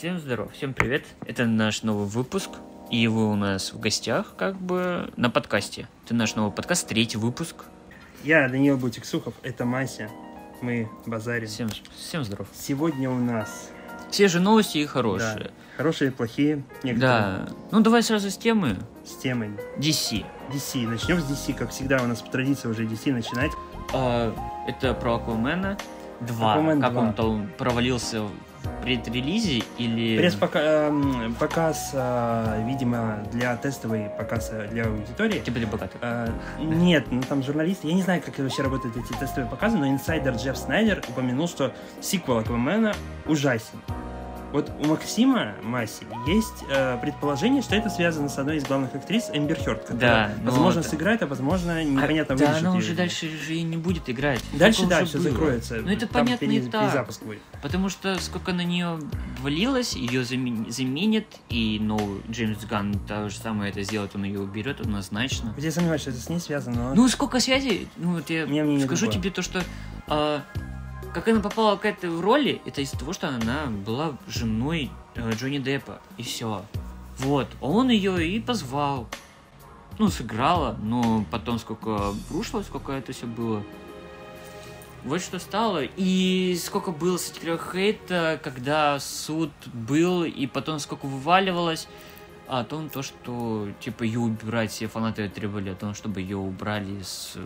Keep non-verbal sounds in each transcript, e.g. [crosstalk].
Всем здоров, всем привет. Это наш новый выпуск. И вы у нас в гостях, как бы, на подкасте. Это наш новый подкаст, третий выпуск. Я Даниил Бутик-Сухов, это Мася. Мы базарим. Всем, всем здоров. Сегодня у нас... Все же новости и хорошие. Да, хорошие и плохие. Некоторые. Да. Ну, давай сразу с темы. С темой. DC. DC. Начнем с DC. Как всегда, у нас по традиции уже DC начинать. А, это про Аквамена 2. Аквамен как 2. он там провалился в предрелизе или... Пресс-пока- эм, э, видимо, для тестовый показ э, для аудитории. Типа для богатых. Э, нет, ну там журналисты, я не знаю, как вообще работают эти тестовые показы, но инсайдер Джефф Снайдер упомянул, что сиквел Аквамена ужасен. Вот у Максима Маси есть э, предположение, что это связано с одной из главных актрис Эмбер Хёрд, которая, Да, ну возможно, вот- сыграет, а возможно, непонятно А, Да, она уже дальше же и не будет играть. Дальше, да, все было. закроется. Ну это Там понятно пере- и так. перезапуск будет. Потому что сколько на нее валилось, ее заменят, и новый Джеймс Ганн то же самое это сделает, он ее уберет однозначно. Я сомневаюсь, что это с ней связано, но... Ну, сколько связей? Ну, вот я Мне скажу тебе то, что а, как она попала к этой роли, это из-за того, что она была женой э, Джонни Деппа, и все. Вот, он ее и позвал. Ну, сыграла, но потом сколько рушло, сколько это все было. Вот что стало. И сколько было с этих хейта, когда суд был, и потом сколько вываливалось о том, то, что типа ее убирать, все фанаты требовали о том, чтобы ее убрали с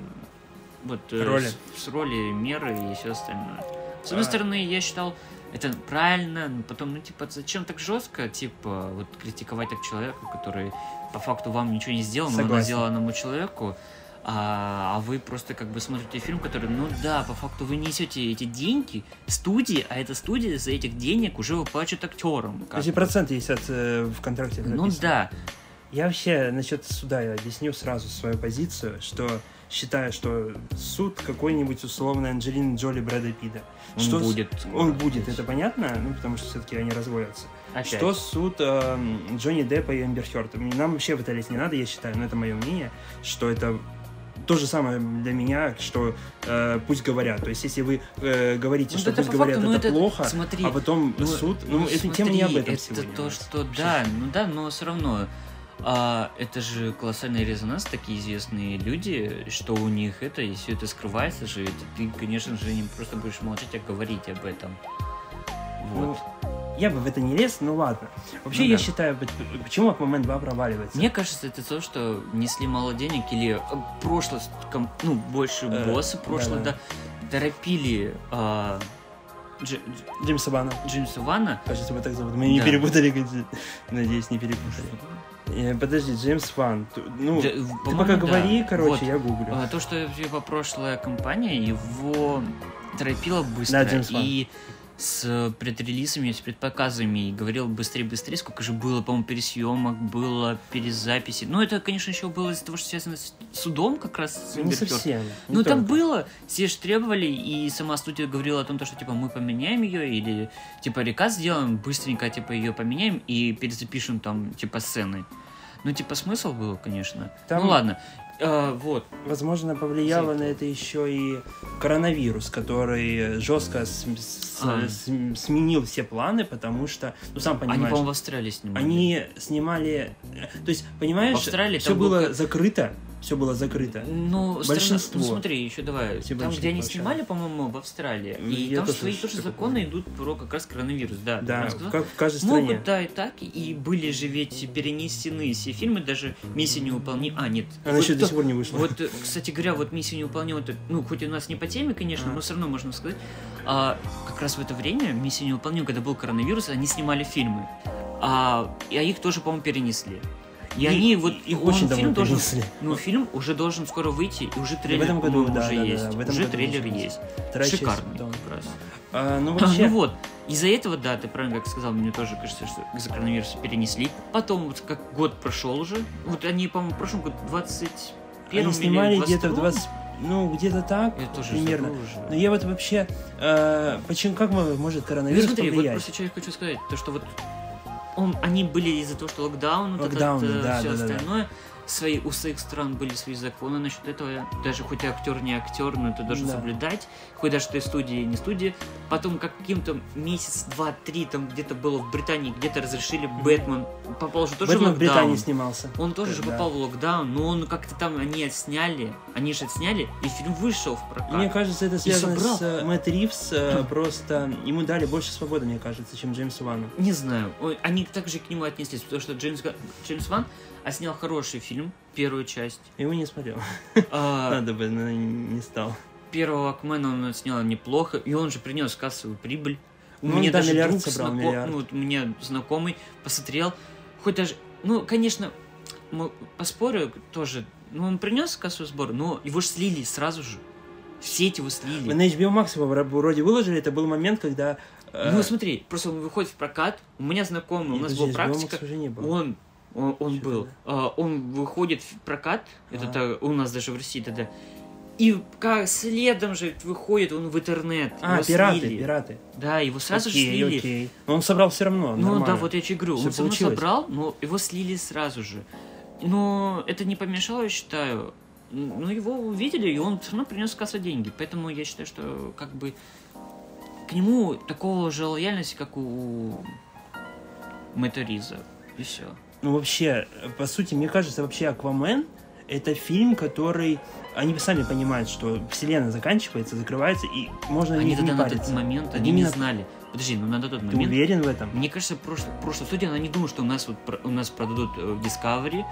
вот э, Роли. С, с роли меры и все остальное. С одной А. стороны, я считал, это правильно, но потом, ну, типа, зачем так жестко, типа, вот критиковать так человека, который по факту вам ничего не сделал, но Согласен. сделала одному человеку, а, а вы просто как бы смотрите фильм, который, ну да, по факту вы несете эти деньги студии, а эта студия за этих денег уже выплачивает актерам. Эти проценты есть от, э, в контракте Ну написано. да, Я вообще насчет суда я объясню сразу свою позицию, что считаю, что суд какой-нибудь условно Анджелины Джоли Брэда Питта. он Что с- будет. скоро. Он будет, это понятно, ну потому что все-таки они разводятся. Опять. Что суд эм, Джонни Деппа и Эмбер Хёрд? Нам вообще в это лезть не надо, я считаю, но это мое мнение, что это то же самое для меня, что э, пусть говорят. То есть, если вы э, говорите, Ну, что это пусть говорят, факту, ну, это, это- плохо, смотри, а потом Ну, суд, ну, эта тема не об смотри, этом это сегодня. у то, что да, ну да, но все равно. А, это же колоссальный резонанс, такие известные люди, что у них это, и все это скрывается же, это ты, конечно же, не просто будешь молчать, а говорить об этом. Вот. Ну, я бы в это не лез, ну ладно. Вообще, Ну я да. считаю, почему Аквамен 2 проваливается? Мне кажется, это то, что несли мало денег, или э, прошлое, ну, больше Э, боссы прошлое, да, торопили а, Дж- Дж- Джеймса Вана. Джеймса Вана. Кажется, его так зовут. Мы не Да. перепутали, кстати. надеюсь, не перепутали. Э, Подожди, Джеймс Ван. Ну, Дж- ты пока да. говори, короче, Вот. я гуглю. А, То, что его прошлая компания его торопила быстро Да, Джеймс Ван. и с предрелизами, с предпоказами и говорил быстрее-быстрее, сколько же было, по-моему, пересъемок, было перезаписи. Ну, это, конечно, еще было из-за того, что связано с судом как раз с не Эмбер Хёрд. совсем. не Ну, там было, все же требовали, и сама студия говорила о том, то, что, типа, мы поменяем ее, или, типа, реказ сделаем, быстренько, типа, ее поменяем и перезапишем там, типа, сцены. Ну, типа, смысл был, конечно. Там- Ну, ладно. Э, вот. Возможно, повлияло Секта. на это еще и коронавирус, который жестко см- с- А. см- сменил все планы, потому что, ну сам Они, понимаешь, по-моему, в Австралии снимали. они снимали, э, то есть понимаешь, все был было как- закрыто, все было закрыто. Ну, страна- Большинство. ну, смотри, еще давай. Все там, где они получали. снимали, по-моему, в Австралии. И Я там тоже свои тоже такое законы помню. идут про как раз коронавирус. Да, Да, как в каждой стране. Могут, да, и так. И были же ведь перенесены все фильмы, даже «Миссия невыполнима». А, нет. Она вот еще до то- сих пор не вышла. Вот, кстати говоря, вот «Миссия невыполнима», это, ну, хоть и у нас не по теме, конечно, А. но все равно можно сказать, а, как раз в это время «Миссия невыполнима», когда был коронавирус, они снимали фильмы. А, и а их тоже, по-моему, перенесли. И, И- они вот... их он, очень фильм должен, перенесли. Ну, фильм уже должен скоро выйти, и уже трейлер, этом году, да, уже да, да, есть. да, в этом уже году трейлер есть. Вторая часть, Шикарно. да. как раз. А, ну А, вообще, ну вот, из-за этого, да, ты правильно как сказал, мне тоже кажется, что из-за коронавируса перенесли. Потом, вот как год прошел уже, вот они, по-моему, в прошлом году 21 они снимали где-то в 22? 20, ну где-то так, Я тоже примерно. забыл уже. Но я вот вообще, э, почему, как мо- может Ну, коронавирус смотри, вот повлиять? просто что я хочу сказать, то что вот он, они были из-за того, что локдаун, вот Локдаун, это, да, все да, да, да. Свои, у своих стран были свои законы насчет этого. Даже хоть ты актер не актер, но ты должен Да. соблюдать. Хоть даже ты студии не студии. Потом каким-то месяц, два, три там где-то было в Британии, где-то разрешили Бэтмен. Попал же тоже Бэтмен в в Британии локдаун. снимался. Он тоже же попал в локдаун, но он как-то там они отсняли, они же отсняли, и фильм вышел в прокат. Мне кажется, это связано с э, Мэтт Ривз, э, просто ему дали больше свободы, мне кажется, чем Джеймсу Вану. Не знаю, они также к нему отнеслись, потому что Джеймс, Джеймс Ван отснял хороший фильм, первую часть. Его не смотрел. А, [laughs] Надо бы, но не стал. первого Акмена он отснял неплохо, и он же принес кассовую прибыль. У Ну, меня да, даже друг собрал, знако- миллиард. ну, вот у меня знакомый посмотрел, хоть даже, ну, конечно, поспорю тоже, ну, он принес кассовый сбор, но его ж слили сразу же. В сеть его слили. Вы на HBO Max его вро- вроде выложили, это был момент, когда... э, Ну, смотри, просто он выходит в прокат, у меня знакомый, у нас была практика, он, он, он Чё был, а, он выходит в прокат, это Ага. та- у нас даже в России тогда, и как следом же выходит он в интернет. А, его пираты, слили. пираты. Да, его сразу же окей, слили. окей. Но он собрал все равно, Ну нормально. да, вот я тебе говорю, Всё он сам получилось. собрал, но его слили сразу же. Но это не помешало, я считаю. Ну, его увидели, и он все равно принес касса деньги. Поэтому я считаю, что как бы к нему такого же лояльности, как у Мэтта Риза. И все. Ну, вообще, э, по сути, мне кажется, вообще Аквамен это фильм, который... Они сами понимают, что вселенная заканчивается, закрывается, и можно Они не, не на париться. тот момент, Они они не именно- знали. Подожди, ну на тот Ты момент уверен в этом? Мне кажется, прошлая, прошлая студия, она не думала, что у нас вот у нас продадут э, в Discovery,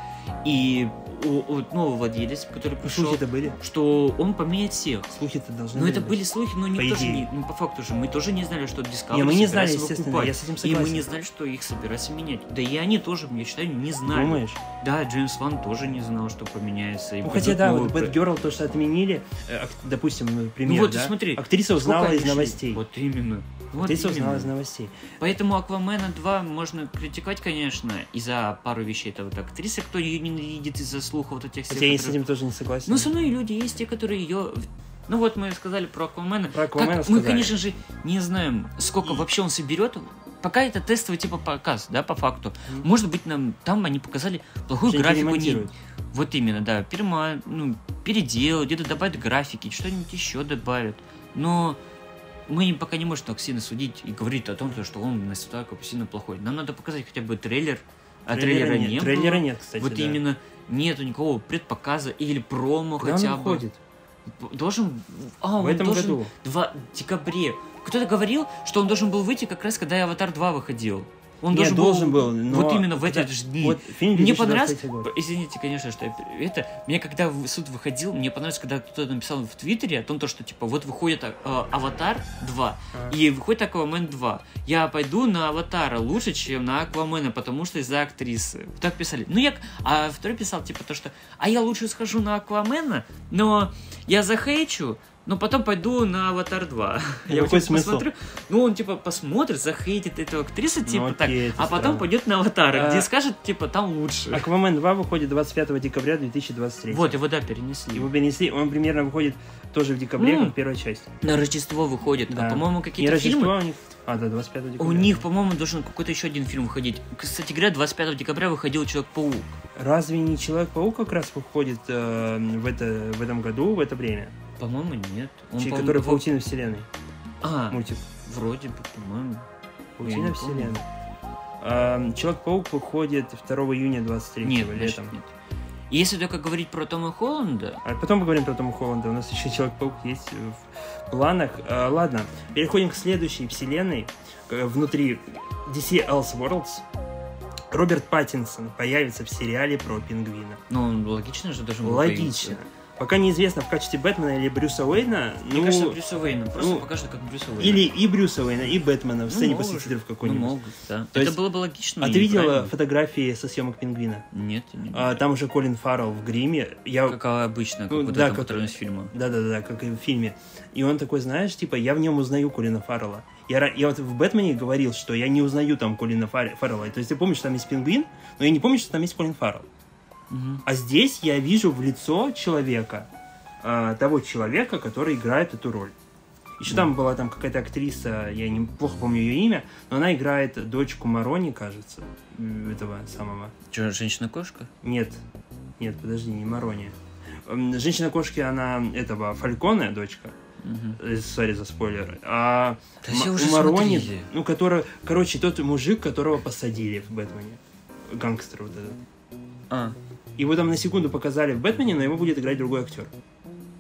и у, у нового владелец, который пришел, Слухи-то были? что он поменяет всех. Слухи-то должны Но были это быть. были слухи, но никто же идее. не, ну по факту же, мы тоже не знали, что Discovery Не, мы не знали, естественно, я с этим И согласен. мы не знали, что их собираются менять. Да и они тоже, я считаю, не знали. Думаешь? Да, Джеймс Ван тоже не знал, что поменяется. и Ну, хотя да, новый вот Bad Girl, то, что отменили, э, допустим, ну, пример, Ну вот, да? ты смотри. Актриса узнала из новостей. Вот именно. Вот узнала именно. из новостей. Поэтому Аквамена 2 можно критиковать, конечно, из-за пару вещей. Это вот актриса, кто ее ненавидит из-за слухов вот этих всех. Хотя я с этим тоже не согласен. Ну, со мной люди есть те, которые ее... Ну вот мы сказали про Аквамена. Про Аквамена Как- Мы, конечно же, не знаем, сколько И- вообще он соберет. Пока это тестовый типа показ, да, по факту. Мгм. Может быть, нам там они показали плохую Что-нибудь графику. Не... Вот именно, да. Перма, ну, переделают, где-то добавят графики, что-нибудь еще добавят. Но мы пока не можем так сильно судить и говорить о том, что он настолько сильно плохой. Нам надо показать хотя бы трейлер. А трейлера, не нет. было. Трейлера нет, кстати, Вот да. именно нету никакого предпоказа или промо Когда хотя он бы. выходит? Должен... А, В он этом должен году. в декабре. Кто-то говорил, что он должен был выйти как раз, когда «Аватар 2» выходил. Он Нет, должен был, но Вот именно в эти же дни. Вот фильм Мне 2023 понравилось, извините, конечно, что я это, мне когда суд выходил, мне понравилось, когда кто-то написал в Твиттере о том, то, что типа вот выходит э, Аватар 2 А. и выходит Аквамен 2. Я пойду на Аватара лучше, чем на Аквамена, потому что из-за актрисы. Так писали. Ну я, а второй писал типа то, что, а я лучше схожу на Аквамена, но я захейчу, но потом пойду на Аватар 2. Ну, Я какой типа, смысл? посмотрю, ну он типа посмотрит, захейтит эту актрису, типа Ну, так, окей, это а потом странно. пойдет на Аватара, А. где скажет, типа, там лучше. Аквамен 2 выходит 25 декабря 2023. Вот, его, да, перенесли. Его перенесли, он примерно выходит тоже в декабре, М. как первая часть. На Рождество выходит. Да. А, по-моему, какие-то Рождество фильмы... у них... А, да, 25 декабря. У них, по-моему, должен какой-то еще один фильм выходить. Кстати говоря, 25 декабря выходил Человек-паук. Разве не Человек-паук как раз выходит э, в, это, в этом году, в это время? По-моему, нет. Он, Чей- по-моему, который Паутина Вселенной. А, Мультик. вроде бы, по-моему. Паутина. Вселенной. А, Человек-паук выходит 2 июня 23 Нет, летом. нет. Если только говорить про Тома Холланда, А потом поговорим про Тома Холланда. У нас еще Человек-паук есть в планах. А, ладно, переходим к следующей вселенной. Э, Внутри DC Elseworlds. Роберт Паттинсон появится в сериале про пингвина. ну, логично же должен был Логично. появиться. Пока неизвестно в качестве Бэтмена или Брюса Уэйна. Мне ну, кажется, Брюса Уэйна. Просто ну, покажут, как Брюса Уэйна. Или и Брюса Уэйна, и Бэтмена в Ну, сцене после титров Ну, какой-нибудь. могут, да. То Это есть- было бы логично а ты видела правильно. фотографии со съемок пингвина? Нет, не А, там уже Колин Фаррелл в гриме. Я Как обычно, как Ну, вот да, этом, как- фильма. Да-да-да, как и в фильме. И он такой, знаешь, типа, я в нем узнаю Колина Фаррелла. Я, я вот в Бэтмене говорил, что я не узнаю там Колина Фар- Фаррелла. То есть я помню, что там есть пингвин, но я не помню, что там есть Колин Фаррелл. Мгм. А здесь я вижу в лицо человека, а, того человека, который играет эту роль. Еще там была там какая-то актриса, я не плохо помню ее имя, но она играет дочку Марони, кажется, этого самого. Че, женщина-кошка? Нет, Нет, подожди, не Марони. Женщина-кошки, она этого, Фальконе, дочка. Э, Сори за спойлеры. А Да М- уже Марони, смотрели. ну, который, короче, тот мужик, которого посадили в Бэтмене. Гангстер вот этот. А, Его там на секунду показали в Бэтмене, но его будет играть другой актер.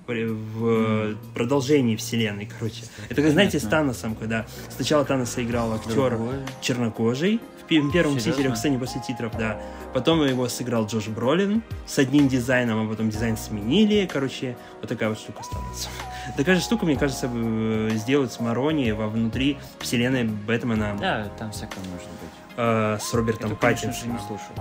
В э, продолжении вселенной, короче. Это, как знаете, с. Таносом, когда сначала Таноса играл актер чернокожий в пе- первом? Мстителе, кстати, после титров, да. Потом его сыграл Джош Бролин с одним дизайном, а потом дизайн сменили. Короче, вот такая вот штука с Таносом. [laughs] Такая же штука, мне кажется, э, сделают с Марони во внутри вселенной Бэтмена Да, там всякое может быть. э, с Робертом Паттинсоном. не слушал.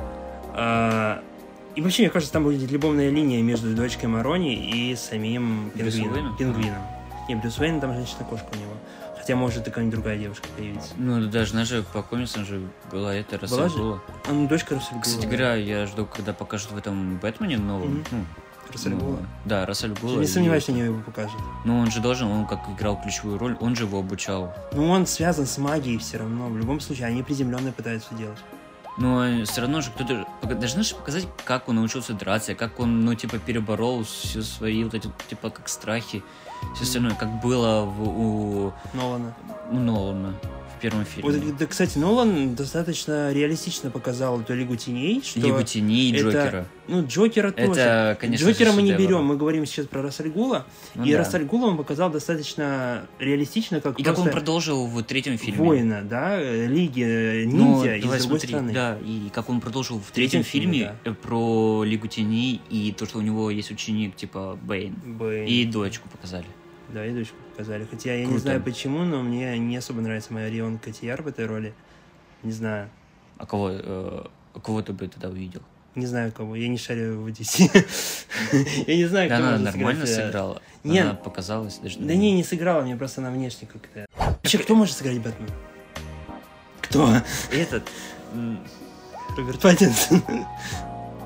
И вообще, мне кажется, там будет любовная линия между дочкой Марони и самим пингвином. Пингвином. Не, Брюс Уэйн, там женщина-кошка у него. Хотя, может, и какая-нибудь другая девушка появится. Ну, даже даже по комиксам же была же? Рассельгула. А, ну, дочка Рассельгула. Кстати говоря, я жду, когда покажут в этом Бэтмене новом. Мгм. ну, Рассельгула. ну, Да. Не сомневаюсь, что они его покажут. Ну, он же должен, он как играл ключевую роль, он же его обучал. Ну, он связан с магией все равно. В любом случае, они приземленные пытаются делать. Но все равно же кто-то должны же показать, как он научился драться, как он, ну, типа, переборол все свои вот эти, типа, как страхи, все остальное, как было в, у, Нолана. у Нолана первом фильме. Вот, да, кстати, Нолан достаточно реалистично показал эту Лигу Теней, что... Лигу теней и это- Джокера. Ну, Джокера тоже. Это, конечно Джокера мы не берем, мы говорим сейчас про Рассельгула. Ну и да. Рассельгула он показал достаточно реалистично, как И как он продолжил в третьем фильме. воина, да, Лиги Ну, ниндзя из давай другой смотри, страны. да, и как он продолжил в третьем третьем фильме, э, про Лигу Теней и то, что у него есть ученик, типа, Бэйн. Бэйн. И дочку показали. Да, и дочку показали. Хотя я не Круто. знаю почему, но мне не особо нравится моя Рион Котияр в этой роли. Не знаю. А кого, э, кого ты бы тогда увидел? Не знаю кого. Я не шарю в DC. [laughs] Я не знаю, Да кто она нормально сыграть, сыграла. Нет. Она показалась даже. Да не, не сыграла, мне просто она внешне как-то. Вообще, кто может сыграть Бэтмен? Кто? Этот... Роберт Паттинсон.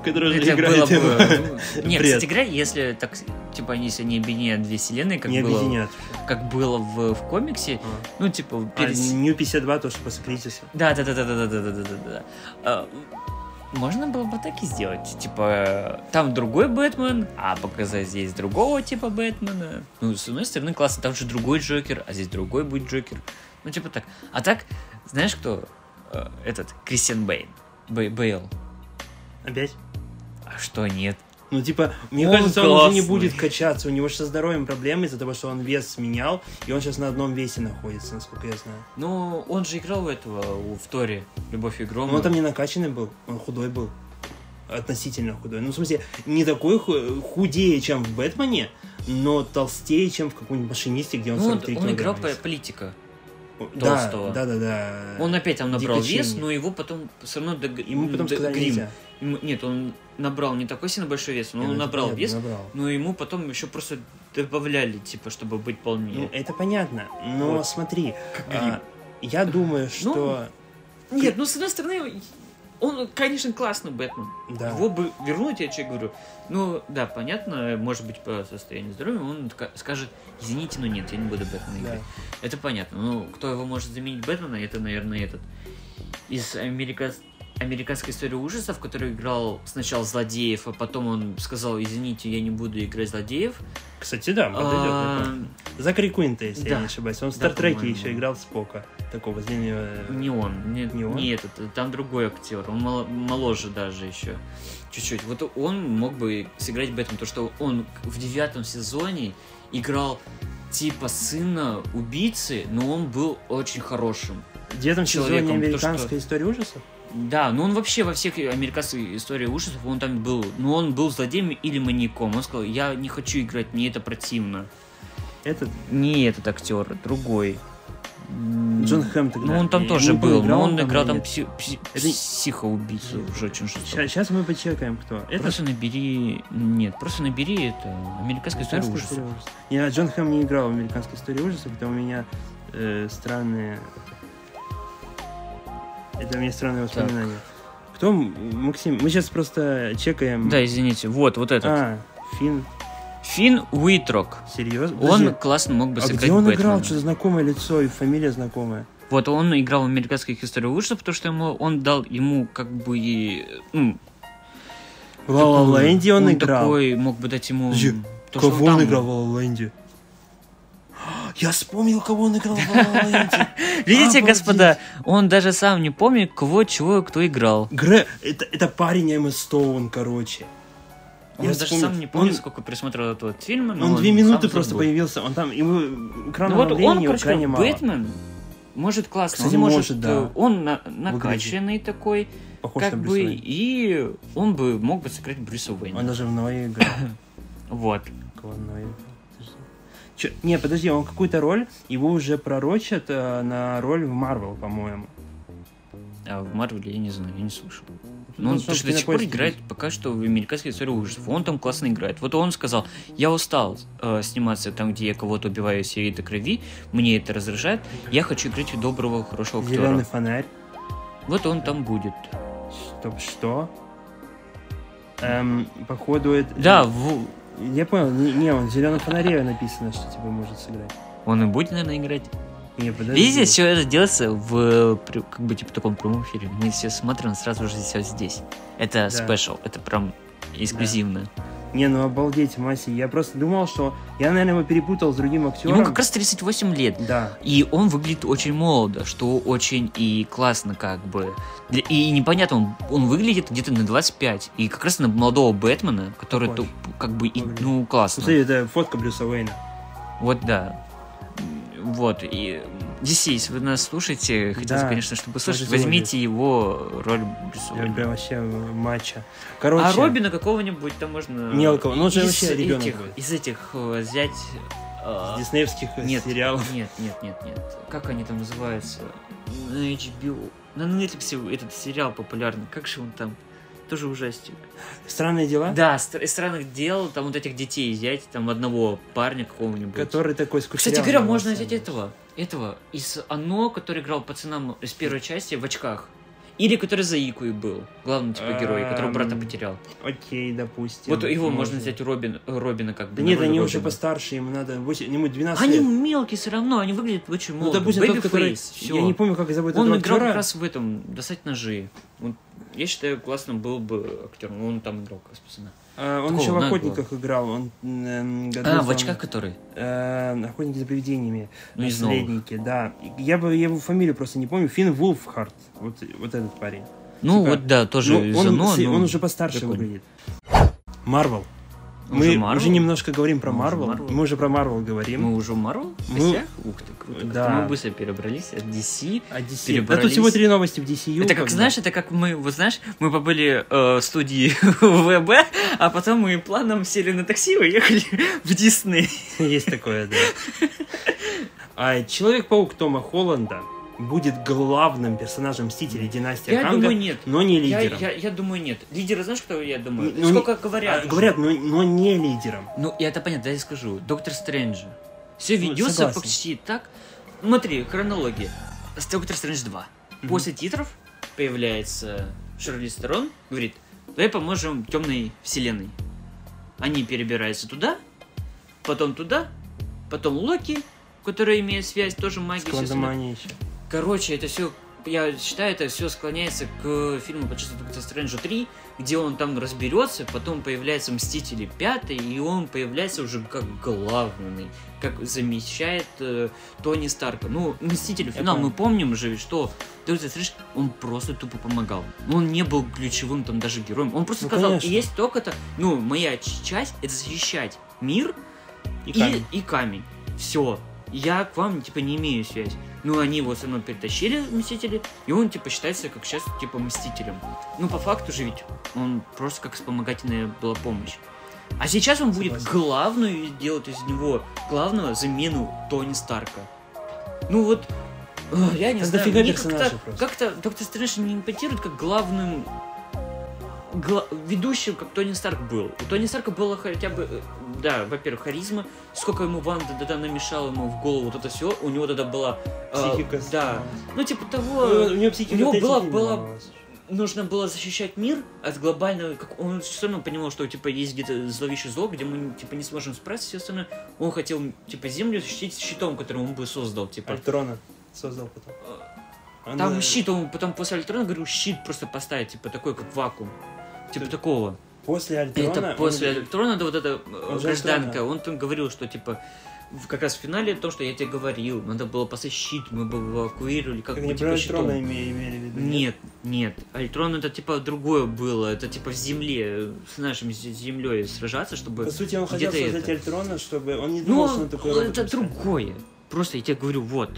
Который уже было играет его. бы... [laughs] ну, Не, Бред. кстати говоря, если так, типа, они если не объединят две вселенные, как Не было, объединят. как было в, в комиксе, А. ну, типа, А, перес- Нью 52, то, что после кризиса. Да, да, да, да, да, да, да, да, да. А, Можно было бы так и сделать. Типа, там другой Бэтмен, а показать здесь другого типа Бэтмена. Ну, с одной стороны, классно, там же другой Джокер, а здесь другой будет Джокер. Ну, типа так. А так, знаешь, кто э, этот Кристиан Бэйн? Бэй- Бейл. Опять? Что нет? Ну, типа, мне Он кажется, он уже не классный. будет качаться. У него же со здоровьем проблемы из-за того, что он вес сменял, и он сейчас на одном весе находится, насколько я знаю. Ну, он же играл у этого, у- в Торе, Любовь и Гром. Но он там не накачанный был, он худой был. Относительно худой. Ну, в смысле, не такой ху- худее, чем в Бэтмене, но толстее, чем в каком-нибудь машинисте, где он Ну, он, 43 он играл по политика. Толстого. да, да, да. Он опять там набрал Дико вес, но его потом все равно дог- Ему потом сказали грим. нельзя. Нет, он набрал не такой сильно большой вес, но Не, ну он набрал понятно, вес, набрал. но ему потом еще просто добавляли, типа, чтобы быть Ну, полнее. это понятно, но Вот. смотри, а, я думаю, что... Нет, ну с одной стороны, он, конечно, классный Бэтмен. Да. Его бы вернуть, я тебе говорю. Ну, да, понятно, может быть, по состоянию здоровья он ска- скажет, извините, но нет, я не буду Бэтмена Да. играть. Это понятно. Ну, кто его может заменить Бэтмена, это, наверное, этот. Из Америка... американской истории ужасов, который играл сначала злодеев, а потом он сказал, извините, я не буду играть злодеев. Кстати, да, подойдет. А. Закари Куинта, если я не ошибаюсь. Он в Стартреке еще играл Спока. Такого длинными... э, Не он, не, Не он? не этот, там другой актер, он моложе даже еще, чуть-чуть. Вот он мог бы сыграть Бэтмен, то что он в девятом сезоне играл типа сына убийцы, но он был очень хорошим. В девятом сезоне американской истории ужасов? Да, но он вообще во всех американских историях ужасов, он там был, ну он был злодеем или маньяком. Он сказал, я не хочу играть, мне это противно. Этот Не этот актер, другой. Джон Хэм тогда. Ну, он там Я тоже был, но он там играл там пси- пси- Это- психоубийцу уже очень жестоко. Сейчас мы почекаем, кто. Это Просто набери... Нет, просто набери это американская история ужасов. ужасов. Я Джон Хэм не играл в американской истории ужасов, это у меня э, странные... Это у меня странные воспоминания. Кто, м, Максим? Мы сейчас просто чекаем... Да, извините, вот, вот этот. А, Финн, Финн Уитрок. серьезно? Он Подожди, классно мог бы а сыграть где он Бэтмена. играл? Что-то знакомое лицо и фамилия знакомая. Вот он играл в американских историях ужасов, потому что ему, он дал ему как бы... и, ну, В Ла Ленде он, играл. такой мог бы дать ему... Подожди, то, Кого он там- играл в Ленде? [gasps] Я вспомнил, кого он играл в Ла Ленде. [laughs] Видите, господа, он даже сам не помнит, кого, чего, кто играл. Гре, это, это парень Эмма Стоун, короче. Он Я даже вспомнил. сам не помнит, Он- сколько пересмотрел этот фильм. но Он две минуты просто забыл. появился, он там, ему Ну экранного вот он, короче, крайне мало. Бэтмен, может классно. Кстати, он может, может, да. э, он на- накачанный такой, Похож как на бы, и он бы мог бы сыграть Брюса Уэйна. Он даже в Ное играл. [coughs] Вот. Кого Чё- Не, подожди, он какую-то роль, его уже пророчат э, на роль в Марвел, по-моему. А в Марвеле я не знаю, я не слушал. Ну, Но он что потому что до сих пор играет есть. пока что в американской истории ужасов. Он там классно играет. Вот он сказал, я устал э, сниматься там, где я кого-то убиваю серии до крови, мне это раздражает, я хочу играть в доброго, хорошего актера. Зеленый фонарь. Вот он там будет. Стоп, что? Эм, походу это... Да, в- Я понял, не, не, он зеленом фонаре написано, что типа может сыграть. он и будет, наверное, играть. Не, подожди. Видите, все это делается в как бы типа таком прямом эфире. Мы все смотрим сразу же все здесь. Это Да. спешл, это прям эксклюзивно. Не, ну обалдеть, Маси. Я просто думал, что... Я, наверное, его перепутал с другим актером. Ему как раз 38 лет. Да. И он выглядит очень молодо, что очень и классно как бы. И непонятно, он, он выглядит где-то на 25. И как раз на молодого Бэтмена, который то- как бы, и, ну, классно. Смотри, это фотка Брюса Уэйна. Вот, да. Вот, и DC, если вы нас слушаете, хотелось, Да. конечно, чтобы слышать, возьмите его роль Брюса Я прям вообще матча. Короче, А Робина какого-нибудь там можно... Мелкого, ну, же из вообще ребенок этих. Из этих э, взять... э, с диснеевских Нет, сериалов. нет, нет, нет, нет. Как они там называются? На HBO. На Netflix этот сериал популярный. Как же он там? Тоже ужастик. Странные дела? Да, стр- из странных дел, там вот этих детей взять, там одного парня какого-нибудь. Который такой с Кстати говоря, можно взять этого. Этого. Из Оно, который играл пацанам из первой части в очках. Или который за Икуей был. Главный типа герой, которого брата Эм, потерял. Окей, допустим. Вот его можно взять Робин, Робина как бы. Да нет, они уже постарше, им надо... 8, ему 12 Они мелкие все равно, они выглядят очень Ну, молодо. допустим, тот, который... Я не помню, как зовут Он играл как раз в этом «Достать ножи». Я считаю, классно был бы актером. Он там играл как раз пацана. А, он Такого еще в. «Охотниках» играл. Он, эм, А, в очках который? э, «Охотники за привидениями». Ну. Наследники, да. Я бы его фамилию просто не помню. Финн Вулфхарт. Вот, вот этот парень. Ну, Типа, вот да, тоже Ну, он, «Оно», с- ну, он уже постарше выглядит. Марвел. Уже Мы Marvel? уже немножко говорим про Мы уже Марвел. Marvel? Мы уже про Марвел говорим. Мы уже Марвел? Мы-? Ух ты, круто. Да. Мы быстро перебрались от DC. А DC? Да перебрались. тут всего три новости в DCU. это как, знаешь, это как мы, вот знаешь, мы побыли э, в студии [laughs] ВБ, а потом мы планом сели на такси и уехали [laughs] в Дисней. Есть такое, да. [laughs] А Человек-паук Тома Холланда будет главным персонажем Мстителей Династии Я Канга, думаю, нет. но не Я, лидером. я, я думаю, нет. Лидеры, знаешь, кто я думаю? Ну, Сколько не- говорят? А, говорят, но, но не лидером. Ну, я это понятно, да, я скажу. Доктор Стрэнджа. Все Ну, ведется согласен. почти так. Смотри, хронология. С Доктор Стрэндж 2. Мгм. После титров появляется Шарли Стерон, говорит, давай поможем темной вселенной. Они перебираются туда, потом туда, потом Локи, который имеет связь, тоже С магия. Квантоманией еще. Короче, это все, я считаю, это все склоняется к фильму по чувству Доктора Стрэнджа 3, где он там разберется, потом появляется Мстители 5, и он появляется уже как главный, как замещает э, Тони Старка. Ну, Мстители финал, мы помним же, что Доктор Стрэндж, он просто тупо помогал. Он не был ключевым там даже героем. Он просто Ну, сказал, конечно. есть только-то, ну, моя часть, это защищать мир И и, камень. и камень. Все. Я к вам, типа, не имею связи. Ну, они его со мной перетащили, Мстители, и он, типа, считается как сейчас, типа, Мстителем. Ну, по факту же ведь он просто как вспомогательная была помощь. А сейчас он будет главную делать из него главного замену Тони Старка. Ну вот, э, я не Это знаю, мне как-то, как-то Доктор Стрэндж не импотирует как главным гла- ведущим, как Тони Старк был. У Тони Старка было хотя бы, э, да, во-первых, харизма, сколько ему Ванда тогда намешала ему в голову вот это все, у него тогда была... э, Психика. да, ну типа того, Ну, У него психика у него была- была- нужно было защищать мир от глобального, как он все равно понимал, что типа есть где-то зловещий зло, где мы типа не сможем справиться, все остальное. Он хотел типа землю защитить щитом, который он бы создал, типа. Альтрона создал потом. Он, Там э, щит, он потом после Альтрона говорил, щит просто поставить, типа такой, как вакуум. Типа такого. После Альтрона... Это он- после Альтрона, да, вот эта э, Он гражданка, он там говорил, что типа как раз в финале то, что я тебе говорил, надо было щит, мы бы эвакуировали, как Как бы типа щитом. Имели в виду? Нет, нет. Альтрон это типа другое было. Это типа в земле, с нашим землей сражаться, чтобы. По сути, он хотел создать это. Альтрона, чтобы... Он не думал, Ну, что он такой это другое. Просто я тебе говорю, вот.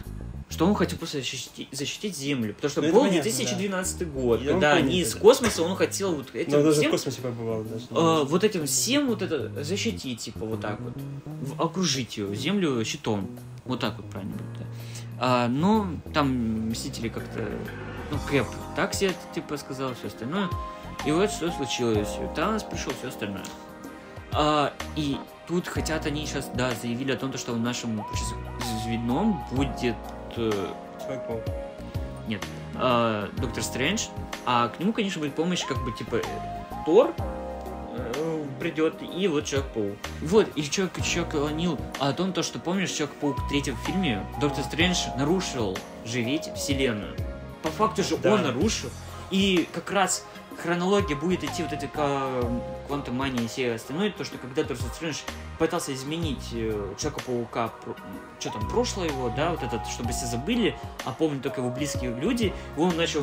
Что он хотел просто защитить, защитить Землю. Потому что Ну, был понятно, 2012 год, Я когда они из космоса, он хотел вот этим Но он даже всем, в космосе побывал даже. э, вот этим всем вот это защитить, типа, вот так вот. Окружить ее, Землю щитом. Вот так вот правильно будет, да. А, но там Мстители как-то... Ну, Кэп так себе, типа, сказал, все остальное. И вот что случилось. Танос пришел, все остальное. А, и тут хотят они сейчас, да, заявили о том, что в нашем звездном будет Человек-паук. нет, а, Доктор Стрэндж, а к нему, конечно, будет помощь, как бы, типа, э, Тор э, придет, и вот Человек-паук. Вот, и что еще клонил о том, то, что, помнишь, Человек-паук в третьем фильме, Доктор Стрэндж нарушил же ведь вселенную. По факту же Да. он нарушил, и как раз хронология будет идти вот эти Quantum Mania и все остальное, то, что когда Доктор Стрэндж пытался изменить э, Человека-паука, что там, прошлое его, да, вот этот, чтобы все забыли, а помнят только его близкие люди, и он начал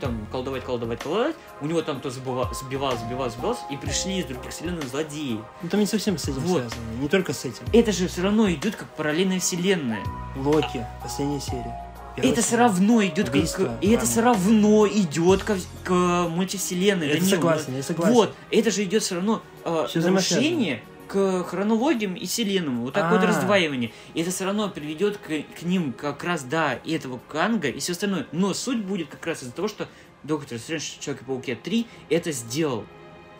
там колдовать, колдовать, колдовать, у него там то забыва- сбивалось, сбивалось, сбивалось, и пришли из других вселенных злодеи. Ну там не совсем с этим Вот. связано. Не только с этим. Это же все равно идет как параллельная вселенная. Локи. Последняя серия. Это все равно идет Убийство, и это все равно идет к, к мультивселенной. Это Данил, согласен, я согласен. Вот, это же идет все равно э, нарушение к хронологиям и вселенным. Вот такое вот А. раздваивание. И это все равно приведет к, к ним как раз, да, и этого Канга, и все остальное. Но суть будет как раз из-за того, что Доктор Стрэндж Человек-пауке 3 это сделал.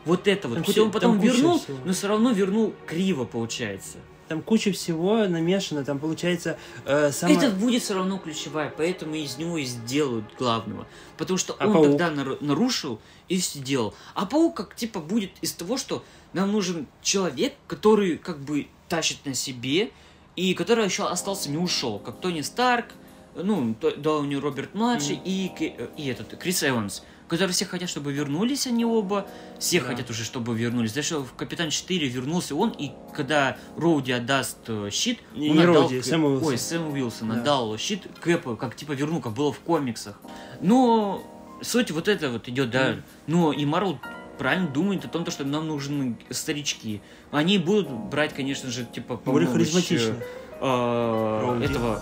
Вот это вот. Там Хоть все- он потом вернул, всего. но все равно вернул криво, получается. Там куча всего намешано, там получается э, самое... Это будет все равно ключевая, поэтому из него и сделают главного. Потому что А он паук? тогда нар- нарушил и сделал. А паук как типа будет из того, что нам нужен человек, который как бы тащит на себе, и который еще остался, не ушел, как Тони Старк, ну, Дауни Роберт младший Мгм. и, э, и этот Крис Эванс, которые все хотят, чтобы вернулись они оба, все Да. хотят уже, чтобы вернулись. Даже в Капитан 4 вернулся он, и когда Роуди отдаст э, щит, Не- он не отдал Роуди, Сэм Уилсон. Ой, Сэм Уилсон Да. отдал щит Кэпа, как типа вернул, как было в комиксах. Но суть вот это вот идет, да. Мгм. Но и Марвел правильно думает о том, то, что нам нужны старички. Они будут брать, конечно же, типа, Более помощь, харизматично. э, Роуди. этого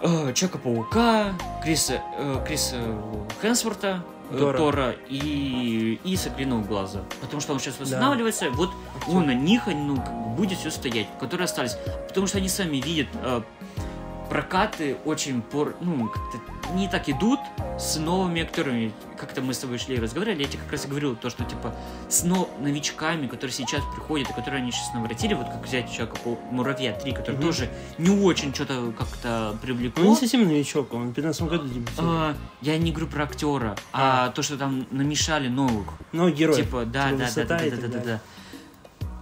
э, Человека-паука, Криса, э, Криса Хэнсворта, Тора. Тора, и, и Соколиного глаза. Потому что он сейчас восстанавливается, вот Актер. он на них ну, будет все стоять, которые остались. Потому что они сами видят, э, прокаты очень пор, ну, как-то не так идут с новыми актерами. Как-то мы с тобой шли и разговаривали, я тебе как раз и говорил то, что типа с но- новичками, которые сейчас приходят, и которые они сейчас наворотили, вот как взять человека по Муравья 3, который Мгм. тоже не очень что-то как-то привлекло. Он не совсем новичок, он в 15 году дебютировал. А, я не говорю про актера, а, то, что там намешали новых. Но герой. Типа, да, Типа да, да, да, да, да, да, далее. да.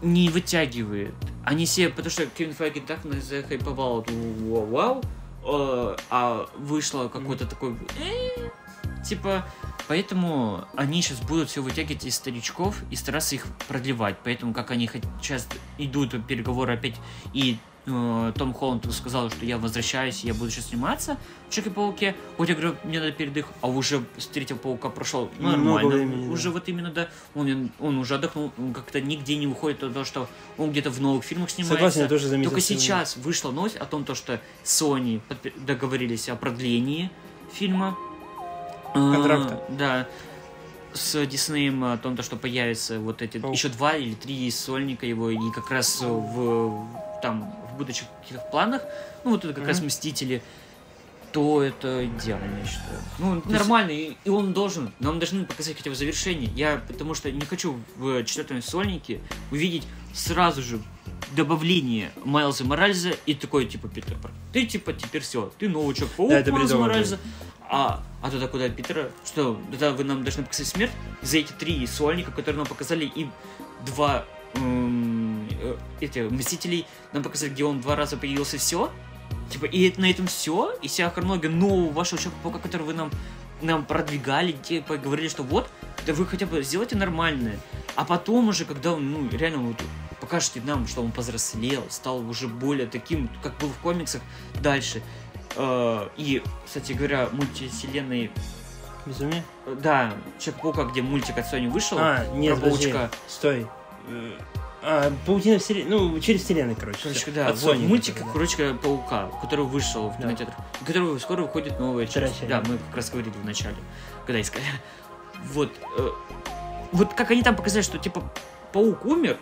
Не вытягивает. Они все, потому что Кевин Файги так захайповал вау, вау, э, а вышло какой-то такой, э, типа, поэтому они сейчас будут все вытягивать из старичков и стараться их продлевать. Поэтому, как они сейчас идут переговоры опять, и э, Том Холланд сказал, что я возвращаюсь, я буду сейчас сниматься в Человеке-пауке. Хоть я говорю, мне надо передых, а уже с третьего паука прошел ну, нормально. времени, да. уже вот именно, да, он, он уже отдохнул, он как-то нигде не выходит от того, что он где-то в новых фильмах снимается. Согласен, я тоже заметил. Только сейчас вышла новость о том, то, что Sony договорились о продлении фильма. Контракта. А, Да. С Диснеем о том, то, что появится вот эти Паук. еще два или три сольника его, и как раз в там будущих каких-то планах, ну вот это как раз Мгм. Мстители, то это идеально, я считаю. Ну, есть- нормально, и, и он должен, нам должны показать хотя бы завершение. Я потому что не хочу в четвертом сольнике увидеть сразу же добавление Майлза Моральза и такой, типа, Питер Паркер. Ты, типа, теперь все, ты новый Человек-паук Да, это Майлза Моральза. А, а тогда куда Питера? Что, тогда вы нам должны показать смерть за эти три сольника, которые нам показали, и два эти Мстителей нам показали, где он два раза появился, все? Типа, и на этом все? И вся хронология нового вашего Человека-паука, который вы нам, нам продвигали, типа, говорили, что вот, да вы хотя бы сделайте нормальное. А потом уже, когда он, ну, реально вот покажете нам, что он повзрослел, стал уже более таким, как был в комиксах дальше. Э, И, кстати говоря, мультивселенной, Безумие? э, да, Человек-паука, где мультик от Sony вышел, А, нет, про паучка. Стой. А, паутина вселенной, ну, через вселенную, короче. Короче, да, От вот, Sony, мультик, который, да. короче, Паука, который вышел в Да. кинотеатрах, которого скоро выходит новая Вторая часть. серия. Да, мы как раз говорили в начале, когда искали. Вот, э, вот как они там показали, что типа Паук умер,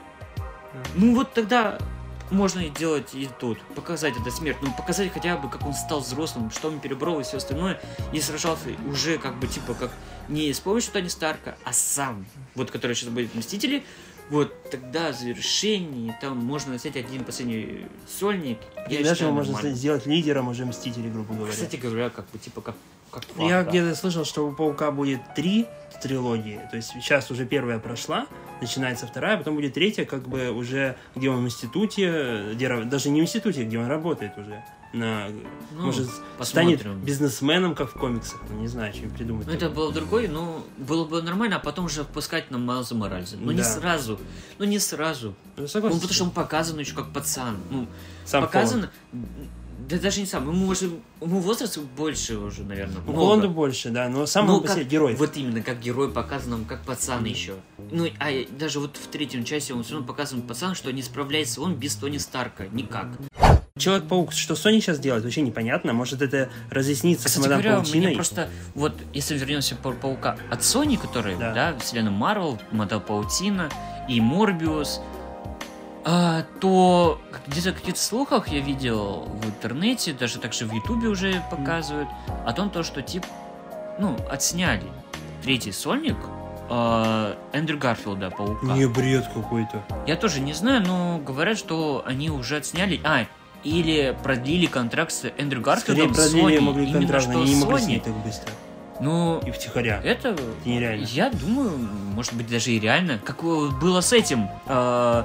ну вот тогда можно и делать и тут, показать это смерть, ну показать хотя бы, как он стал взрослым, что он перебрал и все остальное, и сражался уже как бы типа как не с помощью Тони Старка, а сам, вот который сейчас будет Мстители, вот тогда в завершении там можно снять один последний сольник. И я даже считаю, его можно нормально. сделать лидером уже Мстителей, грубо говоря. Кстати говоря, как бы типа как как Я факт, да. где-то слышал, что у Паука будет три трилогии. То есть сейчас уже первая прошла, начинается вторая, потом будет третья, как бы уже где он в институте, где, даже не в институте, где он работает уже. На, Ну, может, посмотрим. станет бизнесменом, как в комиксах. Ну, не знаю, чем придумать. Ну, это было другой, но было бы нормально, а потом уже впускать на Майлза Моральза. Но не Да. сразу. Ну, не сразу. Ну, Ну, согласен. потому что он показан еще как пацан. Ну, Сам показан... Да даже не сам. Ему, может, ему возраст больше уже, наверное. Холланд. Ну, Холланду больше, да, но сам Ну, он как- себе герой. Вот именно, как герой показан, он как пацан еще. Ну, а даже вот в третьем части он все равно показан пацан, что не справляется он без Тони Старка. Никак. Человек-паук, что Sony сейчас делает, вообще непонятно. Может, это разъяснится с Кстати мадам говоря, Паутиной. мне просто, вот, если вернемся по Паука от Sony, который, Да. да, вселенная Марвел, Мадам Паутина и Морбиус, а, то где-то в каких-то слухах я видел в интернете, даже также в Ютубе уже показывают, о том, то, что, тип, ну, отсняли третий сольник а, Эндрю Гарфилда, Паука. Не бред какой-то. Я тоже не знаю, но говорят, что они уже отсняли... А, или продлили контракт с Эндрю Скорее Гарфилдом с продлили Sony. могли Именно контракт, что они не могли Sony. так быстро. Ну, И втихаря. это, Это нереально. я думаю, может быть, даже и реально. Как э, было с этим э,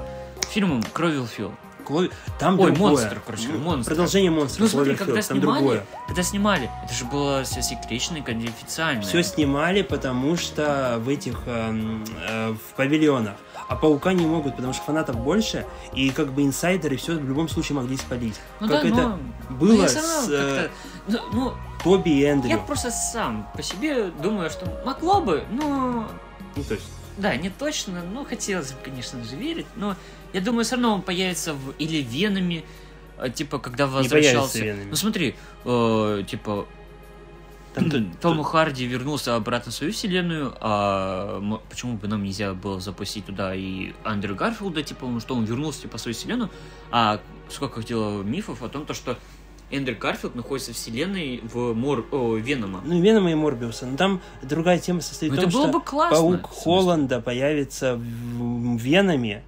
фильмом Кровилфилд. Кло- Там Ой, другое. монстр, короче, Ну, монстр. Продолжение монстра. Ну смотри, когда снимали, другое. когда снимали, это же было все секретно и конфиденциально. Все снимали, потому что в этих эм, э, в павильонах. А паука не могут, потому что фанатов больше, и как бы инсайдеры все в любом случае могли спалить. ну как да, это но... было всё равно с э, ну, ну, Тоби и Эндрю. я просто сам по себе думаю, что могло бы, но Ну, то есть, Да, не точно, но хотелось бы, конечно же, верить. Но я думаю, все равно он появится в или Венами, э, типа, когда не появится возвращался. венами. Ну смотри, э, типа, Том Харди вернулся обратно в свою вселенную, а почему бы нам нельзя было запустить туда и Андрю Гарфилда, типа, ну, что он вернулся типа, в свою вселенную, а сколько ходило мифов о том, то, что Эндрю Гарфилд находится в вселенной в Мор... о, Венома. Ну, Венома и Морбиуса. Но там другая тема состоит Ну, в том, что бы классно. паук. Холланда появится в, Веноме.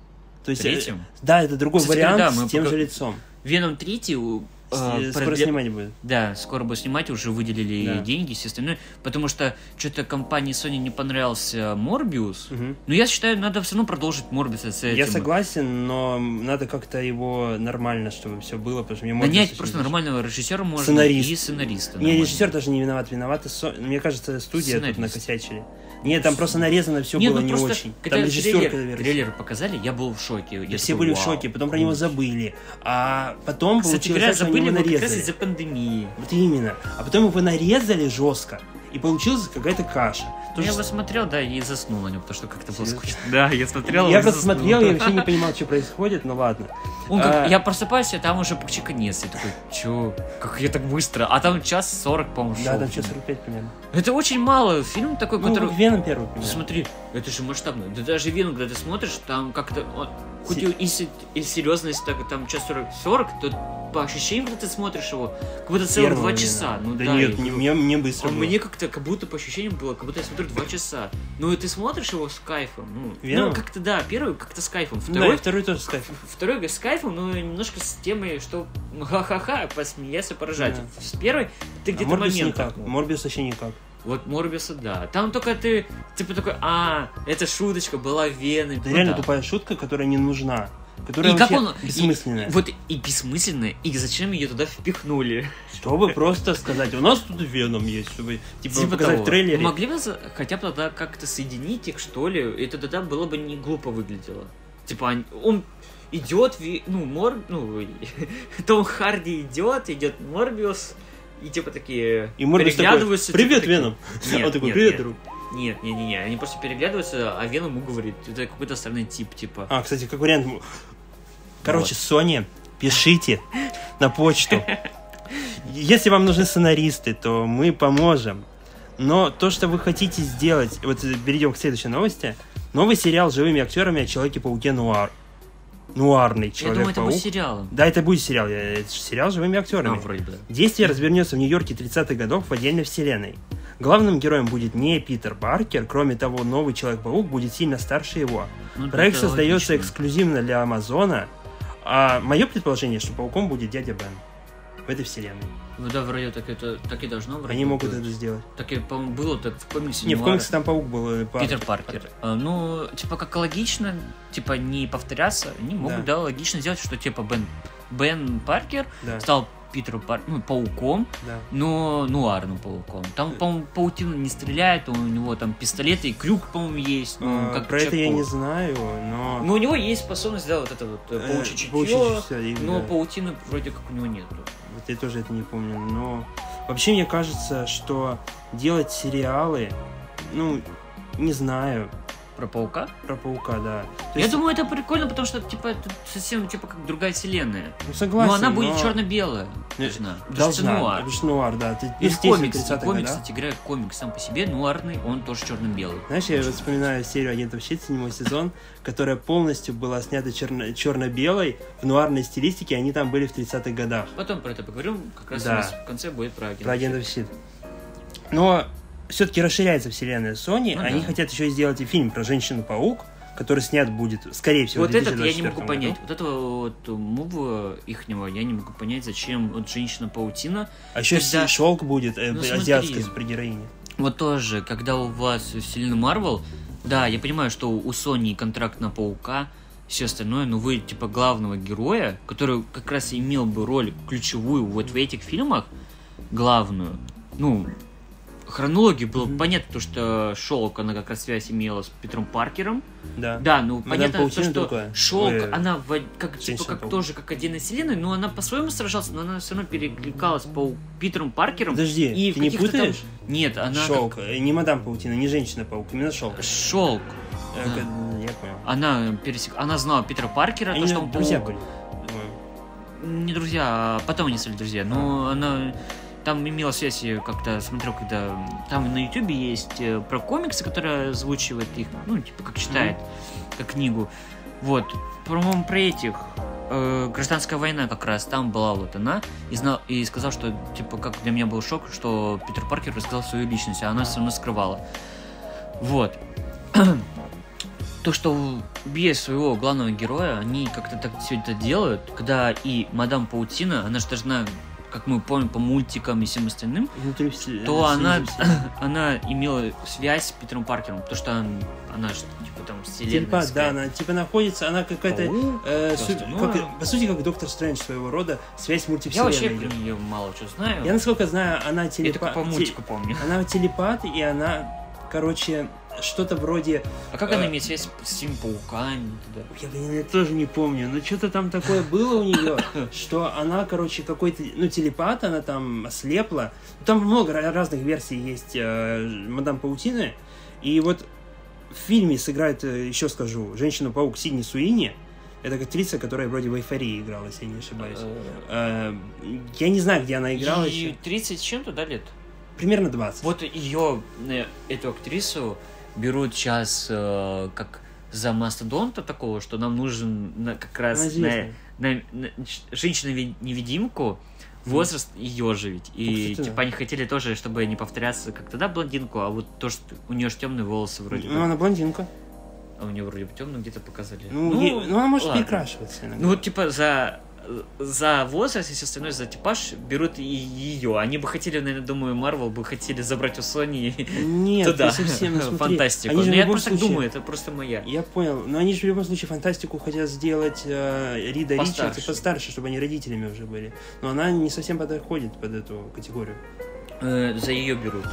То есть, э, Третьем? да, это другой Кстати, вариант да, с тем пока- же лицом. Веном 3 у- С- э, Скоро продле- снимать будет. Да, скоро будет снимать, уже выделили Да. деньги, все остальное. Потому что что-то компании Sony не понравился Морбиус. Мгм. Но я считаю, надо все равно продолжить Морбиуса с этим. Я согласен, но надо как-то его нормально, чтобы все было, потому что мне Морбиус Нанять просто нормального режиссера можно Сценарист. и сценариста. Не, режиссер даже не виноват, виновата Со- Мне кажется, студия тут Сценарист. накосячили. Нет, там просто нарезано все Не, было ну не очень. Когда Там режиссер трейлер, трейлер показали, я был в шоке. Я все такой, были в шоке, потом про него забыли. А потом Кстати получилось говоря, забыли его его как раз нарезали. из-за пандемии. Вот именно. А потом его нарезали жестко. И получилась какая-то каша. То я же его смотрел, да, и заснул на нем, потому что как-то было скучно. Да, я смотрел. Я просто заснул. смотрел, я вообще не понимал, что происходит, ну ладно. Он как- А- Я просыпаюсь, а там уже почти конец. Я такой, чё, как я так быстро? А там час сорок, по-моему, Да, шел там час 45 примерно. Это очень мало. Фильм такой, Ну, который... Веном первый примерно. смотри, это же масштабно. Да даже Веном, когда ты смотришь, там как-то... он- Хоть и, се- и серьезность, так, там час 40, 40, то по ощущениям, когда ты смотришь его, как будто целых Первого два часа. Ну да да, нет, я не, мне, мне быстро было. мне как-то, как будто по ощущениям было, как будто я смотрю два часа. Ну и ты смотришь его с кайфом. Ну, ну как-то да, первый как-то с кайфом. Да, Второй, и второй тоже с кайфом. второй с кайфом, но немножко с темой, что ха-ха-ха, посмеяться, поржать. Да. С первой ты А где-то Морбиус момент. никак. такой. Морбиус вообще никак. Вот Морбиуса, да. Там только ты, типа такой, а, это шуточка была Вены. Это Ну реально да. тупая шутка, которая не нужна. Которая И как он... и- бессмысленная. вот и бессмысленная, и зачем ее туда впихнули? Чтобы просто сказать, у нас тут Веном есть, чтобы типа, Типа показать того. в трейлере. Могли бы хотя бы тогда как-то соединить их, что ли, и это тогда было бы не глупо выглядело. Типа, он- идет, ну, Мор... Ну, [laughs] Том Харди идет, идет Морбиус, и типа такие И Морбиус такой, переглядываются. привет, типа, Веном. Нет, [laughs] Он такой, нет, привет, нет. друг. Нет, не, не, не, они просто переглядываются, а Веном ему говорит, это какой-то странный тип, типа. А, кстати, как вариант. Короче, Sony, пишите на почту. Если вам нужны сценаристы, то мы поможем. Но то, что вы хотите сделать... Вот э, перейдем к следующей новости. Новый сериал с живыми актерами о Человеке-пауке Нуар. Нуарный Я думаю, это будет сериалом. Да, это будет сериал. Это сериал с живыми актерами. вроде бы. Действие развернется в Нью-Йорке 30-х годов в отдельной вселенной. Главным героем будет не Питер Паркер, кроме того, новый Человек-паук будет сильно старше его. Ну, Проект создается логично. эксклюзивно для Амазона, а мое предположение, что пауком будет дядя Бен в этой вселенной. Ну да, вроде так это так и должно вроде Они могут это сделать. Так и, по-моему, было так в комиксе. Не, в комиксе там паук был. э, Питер Паркер. А, Ну, типа, как логично, типа, не повторяться, они могут, да, логично сделать, что, типа, Бен, Бен Паркер Да, стал Питеру Пар... ну, пауком, да. но нуарным пауком. Там, по-моему, паутина не стреляет, у него там пистолеты и крюк, по-моему, есть. Ну, А, как Про это я не знаю, но... Но у него есть способность, да, вот это вот э, э, паучье чутье, но да. паутины вроде как у него нету. Вот я тоже это не помню, но... Вообще, мне кажется, что делать сериалы, ну, не знаю, Про паука? про паука, да. То Я есть, думаю, это прикольно, потому что, типа, это совсем, типа, как другая вселенная. ну, согласен, но она будет но- черно-белая. Должна. Должна, это нуар. что нуар, да. Ты, И в комикс, 30-х комикс, кстати, играет комикс сам по себе, нуарный, он тоже черно-белый. Знаешь, я вспоминаю серию «Агентов Щит», седьмой сезон, которая полностью была снята черно- черно-белой в нуарной стилистике, они там были в 30-х годах. Потом про это поговорим, как раз Да. у нас в конце будет про агента. Про агентов Щит. Но все-таки расширяется вселенная Sony, Ну они да. хотят еще сделать и фильм про Женщину-паук, который снят будет, скорее всего, Вот этот я не 2024 могу году. понять. Вот этого вот мува ихнего я не могу понять, зачем вот женщина-паутина. А еще Когда- шелк будет, э, Ну, азиатская супергероиня. Вот тоже, когда у вас вселенная Марвел, да, я понимаю, что у Sony контракт на Паука, все остальное, но вы, типа, главного героя, который как раз имел бы роль ключевую вот в этих фильмах, главную, ну, хронологии было Мгм. понятно, то, что Шелк, она как раз связь имела с Петром Паркером. Да. Да, ну Мадам понятно, то, что другая. Шелк, Ой, она в- как, типа, как Паук. тоже как отдельная вселенная, но она по-своему сражалась, но она все равно перекликалась по Питером Паркером. Подожди, и ты не каких-то там- путаешь? Нет, она Шелк, э, не мадам Паутина, не женщина-паук, именно шелк. Шелк. Э, да. как- Я понял. Она пересек... Она знала Питера Паркера, Они то, что он друзья паук. были. Не друзья, а потом они стали друзья. Но она там имела связь, я как-то смотрел, когда там на Ютубе есть э, про комиксы, которые озвучивает их, ну, типа, как читает, как книгу. Вот. По-моему, про этих э, гражданская война как раз там была вот она и знал и сказал, что типа как для меня был шок, что Питер Паркер рассказал свою личность, а она все равно скрывала. Вот. [clears throat] То, что без своего главного героя они как-то так все это делают, когда и мадам Паутина, она же должна, как мы помним по мультикам и всем остальным, Внутри все- то она, [clears throat] она имела связь с Питером Паркером, потому что он- она же типа там вселенная. Телепат, да, она типа находится, она какая-то... Э, су- остальное. как- по сути, как Доктор Стрэндж своего рода, связь Я мультивселенной. вообще идет. про нее мало что знаю. Я, насколько знаю, она Я телепат. только по мультику помню. Она телепат, и она, короче, что-то вроде... А как она э, имеет связь с всеми пауками? туда? Я, блин, я тоже не помню, но что-то там такое было у нее, [laughs] что она, короче, какой-то, ну, телепат, она там ослепла. Там много ра- разных версий есть э, Мадам Паутины. И вот в фильме сыграет, э, еще скажу, Женщину-паук Сидни Суини. Это актриса, которая вроде в «Эйфории» играла, если я не ошибаюсь. Э, Э, Я не знаю, где она играла еще. 30 с чем-то, да, лет? Примерно 20. Вот ее, эту актрису, берут сейчас э, как за мастодонта такого, что нам нужен на- как раз на, известная. на- на ч- женщину-невидимку, возраст ее же ведь. И Ну, да. типа они хотели тоже, чтобы не повторяться как тогда блондинку, а вот то, что у нее же темные волосы вроде Ну, бы. она блондинка. А у нее вроде бы темные где-то показали. Ну, ей- ну, она может ладно. перекрашиваться иногда. Ну вот типа за за возраст и все остальное за типаж берут и ее. Они бы хотели, наверное, думаю, Марвел бы хотели забрать у Sony [laughs] Нет, туда не совсем, ну, смотри, фантастику. они же Но я просто случае- думаю, это просто моя. Я понял. Но они же в любом случае фантастику хотят сделать э, Рида Постарше. Ричардс и постарше, чтобы они родителями уже были. Но она не совсем подходит под эту категорию. Э, за ее берут.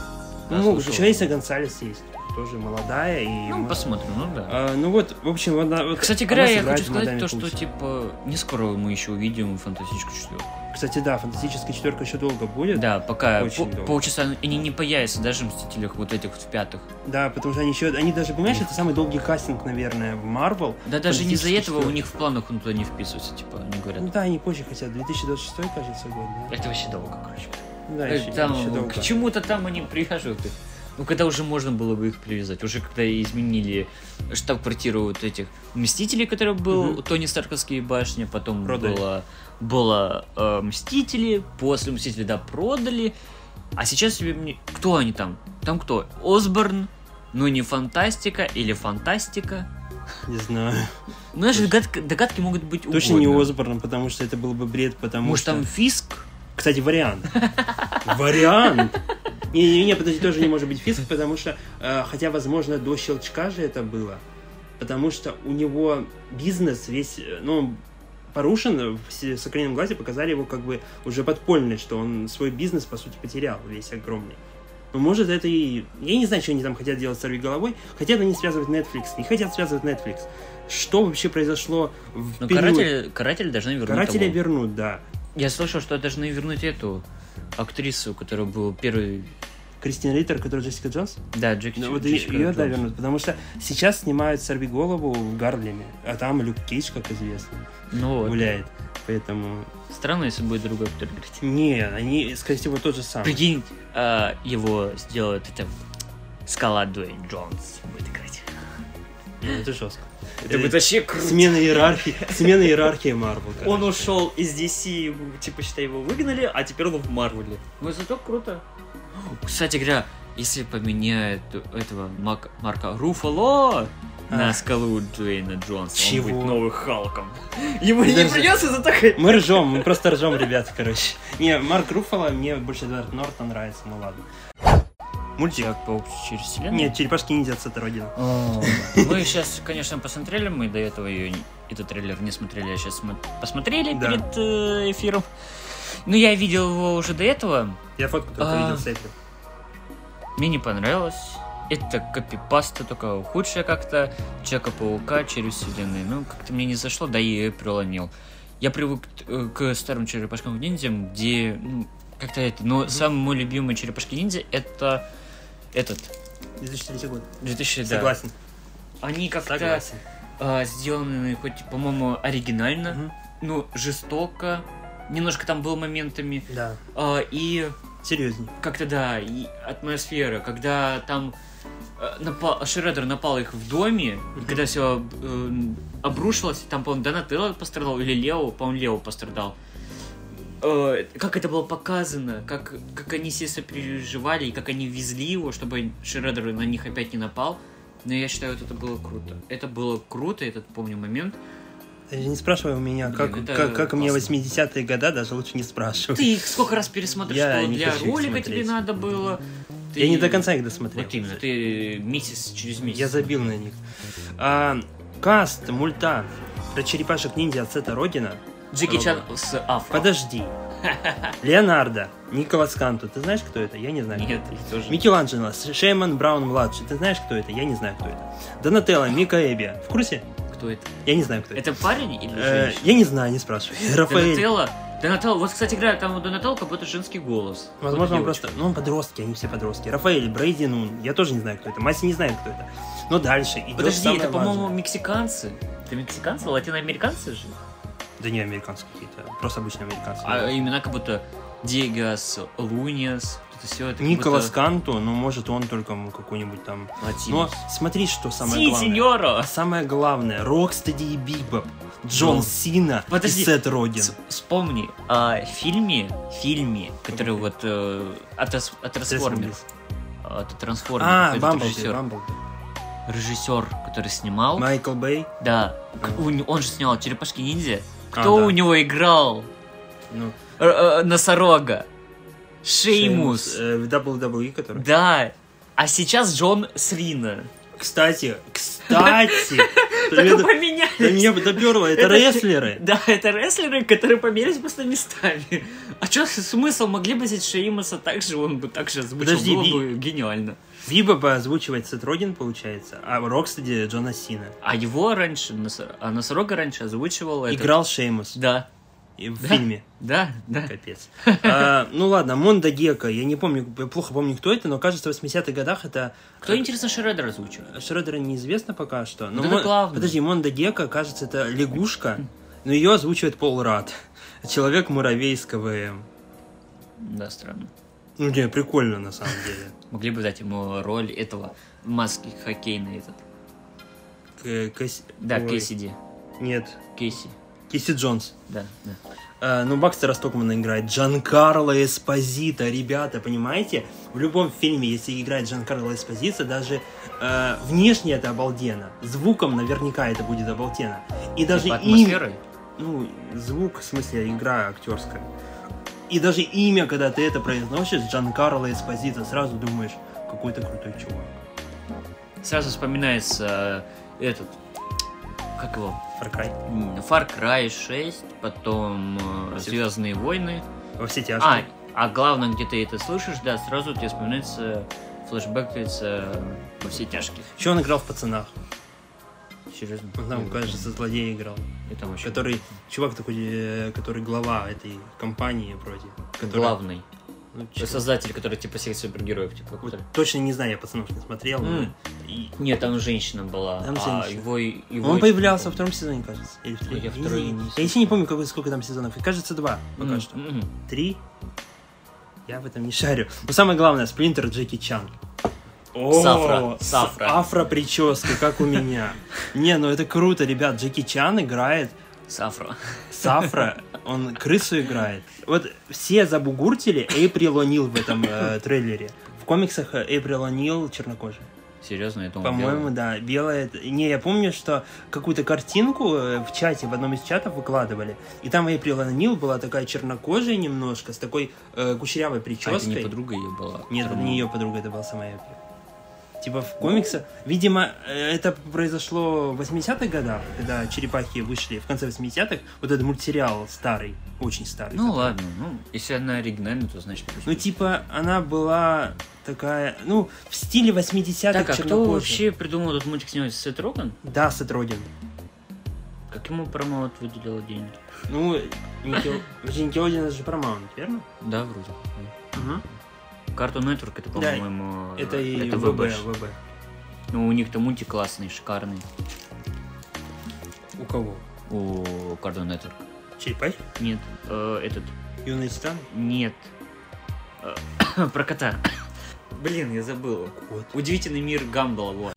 Ну, слышал. еще Леся Гонсалес есть. Тоже молодая и... Ну, мо- посмотрим, ну да. А, ну вот, в общем, вот, она- вот Кстати говоря, я хочу сказать «Мадаме то, что, Кукс». типа, не скоро мы еще увидим фантастическую четверку. Кстати, да, фантастическая четверка еще долго будет. Да, пока Очень по- долго. полчаса они не появятся даже в Мстителях вот этих вот в пятых. Да, потому что они еще... Они даже, понимаешь, это самый долгий кастинг, наверное, в Марвел. Да даже не Фантастическая этого у них в планах он туда не вписывается, типа, они говорят. Ну да, они позже хотят. 2026, кажется, год, да? Это вообще долго, короче. Да, Э, еще, там, еще долго. к чему-то там они их. Ну, когда уже можно было бы их привязать. Уже когда изменили штаб-квартиру вот этих Мстителей, который был Мгм. у Тони Старковские башни, потом Продали. было, было э, Мстители, после Мстителей, да, продали. А сейчас себе мне... Кто они там? Там кто? Осборн? Ну, не фантастика или фантастика? Не знаю. Ну, знаешь, догадки, догадки могут быть Точно не. Осборн, потому что это был бы бред, потому Может, что... там Фиск? Кстати, вариант. Вариант! Не-не-не, подожди, тоже не может быть Фиск, потому что, э, хотя, возможно, до щелчка же это было, потому что у него бизнес весь, э, ну, порушен, в «С- «Соколином глазе» показали его как бы уже подпольный, что он свой бизнес, по сути, потерял, весь огромный. Ну, может, это и... Я не знаю, что они там хотят делать с «Сорви головой». Хотят они связывать Netflix, не хотят связывать Netflix. Что вообще произошло в Ну, период... каратели, каратели должны вернуть Карателя того. вернут, да. Я слышал, что должны вернуть эту актрису, которая был первый... Кристина Риттер, которая Джессика Джонс? Да, Джеки Ну, вот Джессика ее, да, Джонс. вернут, потому что сейчас снимают «Сорви голову» в Гарлеме, а там Люк Кейдж, как известно, Ну вот. гуляет. Поэтому... Странно, если будет другой актер играть. Не, они, скорее всего, тот же самый. Прикинь, а, его сделает это Скала Дуэйн Джонс будет играть. Ну, это жестко. Это будет вообще круто. Смена иерархии, смена иерархии Марвел. Он ушел из DC, типа, считай, его выгнали, а теперь он в Марвеле. Ну, зато круто. Кстати говоря, если поменяют этого Мак- Марка Руфало на А. скалу Дуэйна Джонса, Чего? он будет новым Халком. Ему не придется за такое... Мы ржем, мы просто ржем, ребята, короче. Не, Марк Руффало, мне больше Эдвард Нортон нравится, ну ладно. Мультик. Человек-паук через вселенную? Нет, черепашки ниндзя от Сета Родина. [laughs] Мы сейчас, конечно, посмотрели, мы до этого ее, этот трейлер не смотрели, а сейчас мы посмотрели Да. перед э, эфиром. Ну, я видел его уже до этого, Я фотку только А. видел сейфе. мне не понравилось. Это копипаста, только худшая как-то. Человека-паука через вселенной. Ну, как-то мне не зашло, да и прилонил. Я привык э, к старым черепашкам ниндзям, где, ну, как-то это... Но самый мой любимый черепашки ниндзя это этот, 2003 год. 2000, да. Согласен. Они как-то Согласен. а, сделаны хоть, по-моему, оригинально, Мгм. ну, жестоко. Немножко там было моментами. Да. а, и Серьезней. как-то, да, и атмосфера, когда там э, напал, Шреддер напал их в доме, и когда все обрушилось, там, по-моему, Донателло пострадал, или Лео, по-моему, Лео пострадал. Э, как это было показано, как, как они все сопереживали, и как они везли его, чтобы Шреддер на них опять не напал. Но я считаю, вот это было круто. Это было круто, этот помню момент. Не спрашивай у меня, Блин, как, как, мне классно. 80-е года, даже лучше не спрашивай. Ты их сколько раз пересмотришь, Я что для ролика смотреть. тебе надо было. Я Ты- не до конца их досмотрел. Вот именно, ты месяц через месяц. Я забил на них. А, каст мульта про черепашек ниндзя от Сета Родина. Джеки Чан с Афро. Подожди. [laughs] Леонардо, Николас Канту. Ты знаешь, кто это? Я не знаю. Нет, их тоже. Микеланджело, Шейман Браун младший. Ты знаешь, кто это? Я не знаю, кто это. Донателло, Мика Эбби. В курсе? Кто это? Я не знаю, кто это. Это парень или Э, женщина? я не знаю, не спрашивай. [laughs] Рафаэль. Донателло. Донателло. Вот, кстати, говоря, там у Донателло как будто женский голос. Возможно, он просто... Ну, он подростки, они все подростки. Рафаэль, Брейди, ну, я тоже не знаю, кто это. Маси не знает, кто это. Но дальше идет Подожди, это, по-моему, мексиканцы. Это мексиканцы, латиноамериканцы же? Да не американцы какие-то, просто обычные американцы. А имена как будто Диегас, Луниас, это все. Это Николас будто Канту, ну, может, он только какой-нибудь там... Но латинос. смотри, что самое Си, главное. сеньоро! А самое главное, Рокстеди и Бибоп, Джон Ну. Сина Подожди. и Сет Родин. С- Вспомни о фильме, фильме, который вот э, от, от трансформеров. От. А, этот Бамблби, режиссер. Бамблби. Режиссер, который снимал. Майкл Бэй. Да. Он же снял Черепашки ниндзя. Кто да. у него играл? Ну, Э, э, Носорога. Шеймус. э, в WWE, который... Да. А сейчас Джон Срина. Кстати, кстати, [laughs] вы поменялись. да меня доперло, это рестлеры. [laughs] Да, это рестлеры, которые поменялись просто местами. А что смысл? Могли бы взять Шеймуса так же, он бы так же озвучил. Было бы гениально. Бибопа озвучивает Сет Роген, получается, а Рокстеди Джона Сина. А его раньше, Носор- а Носорога раньше озвучивал этот- Играл Шеймус Да, и в Да. фильме. да, да. Капец. А, ну ладно, Мондо Гекко, я не помню, я плохо помню, кто это, но кажется, в 80-х годах это... Кто, интересно, Шреддер озвучил? Шреддера неизвестно пока что. Но это Мон- главное. Подожди, Мондо Гекко, кажется, это лягушка, но ее озвучивает Пол Рад. Человек-муравей с КВМ. Да, странно. Ну, не, прикольно, на самом деле. Могли бы дать ему роль этого маски хоккейной этот. К- Кэс- Да, ой, Кейсиди. Нет, Кейси. Киси Джонс. Да, да. А, ну, Бакстера Стокмана играет. Джанкарло Эспозита. Ребята, понимаете? В любом фильме, если играет Джанкарло Эспозита, даже э, внешне это обалденно. Звуком наверняка это будет обалденно. И даже Типа им... Ну, звук, в смысле, игра актерская. И даже имя, когда ты это произносишь, Джанкарло Эспозита, сразу думаешь, какой-то крутой чувак. Сразу вспоминается э, этот, как его, Far Cry. Far Cry 6, потом э, Звездные войны. Во все А, тяжкие. а главное, где ты это слышишь, да, сразу тебе вспоминается флешбэк э, во все тяжкие. Еще он играл в «Пацанах». Серьезно? Там, кажется, злодея играл. Это вообще Который, чувак такой, э, который глава этой компании вроде. который- главный. ну, чё- Создатель, который типа всех супергероев, типа Вот какой-то. точно не знаю, я пацанов не смотрел. но- М. и- Нет, там женщина была. Там а женщина. его, его Он я появлялся во не втором сезоне, кажется. Или в Ну, я третьем. второй не, не я еще не помню, какой, сколько там сезонов. И кажется, два пока М, что. м. Три? Я в этом не шарю. Но самое главное, Сплинтер Джеки Чан. О, Сафра, сафра. Афро-прическа, как у меня. Не, ну это круто, ребят. Джеки Чан играет Сафра. Сафра, он крысу играет. Вот все забугуртили Эйприл О'Нил в этом э, трейлере. В комиксах э, Эйприл О'Нил чернокожая. Серьезно, это По-моему, да, белая. Не, я помню, что какую-то картинку э, в чате, в одном из чатов выкладывали. И там Эйприл О'Нил была такая чернокожая немножко, с такой э, кучерявой А это прической. не подруга ее была? Нет, это не ее подруга, это была сама Эйприл. Типа в комиксах. Видимо, э, это произошло в 80-х годах, когда черепахи вышли в конце 80-х. Вот этот мультсериал старый, очень старый. Ну который- ладно, ну, если она оригинальная, то значит Ну, типа, она была такая, ну, в стиле 80-х Так, а кто вообще придумал этот мультик снимать? Сет Роген? Да, Сет Роген. Как ему промоут выделила деньги? Ну, Никел... Никелодиан это же Paramount, верно? Да, вроде. Угу. Cartoon Network это, Да, по-моему, Это и это ВБ, ВБ. Ну, у них там мультик классный, шикарный. У кого? У Cartoon Network. Черепахи? Нет, э, этот, Юные титаны? нет. Э, [coughs] Про кота. Блин, я забыл. Вот. Удивительный мир Гамбла, вот.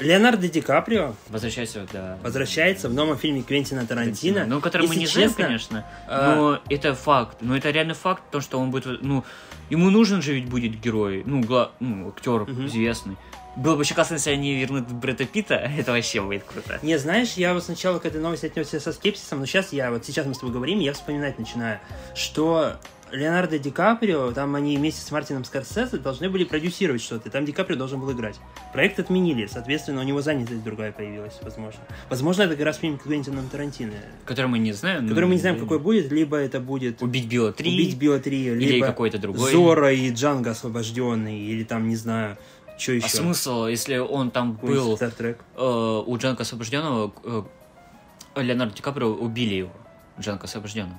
Леонардо Ди Каприо Возвращайся, да. возвращается в новом фильме Квентина Тарантино. Ну, который мы не знаем, честно, конечно. а, Но это факт. Но это реально факт, то, что он будет... Ну, ему нужен же ведь будет герой. Ну, гла... ну актер Мгм. известный. Было бы очень классно, если они вернут Брэда Питта. [laughs] Это вообще будет круто. Не, знаешь, я вот сначала к этой новости отнесся со скепсисом, но сейчас я, вот сейчас мы с тобой говорим, я вспоминать начинаю, что Леонардо Ди Каприо, там они вместе с Мартином Скорсезе должны были продюсировать что-то, и там Ди Каприо должен был играть. Проект отменили, соответственно, у него занятость другая появилась, возможно. Возможно, это как раз фильм Квентином Тарантино, Который мы не знаем. который мы не знаем, какой будет, либо это будет Убить Билла 3. Убить Билла 3, Или либо какой-то другой. Зора и Джанго освобожденный, или там, не знаю, что еще. А смысл, если он там был Стартрек. э, у Джанка Освобожденного, э, Леонардо Ди Каприо убили его, Джанка Освобожденного.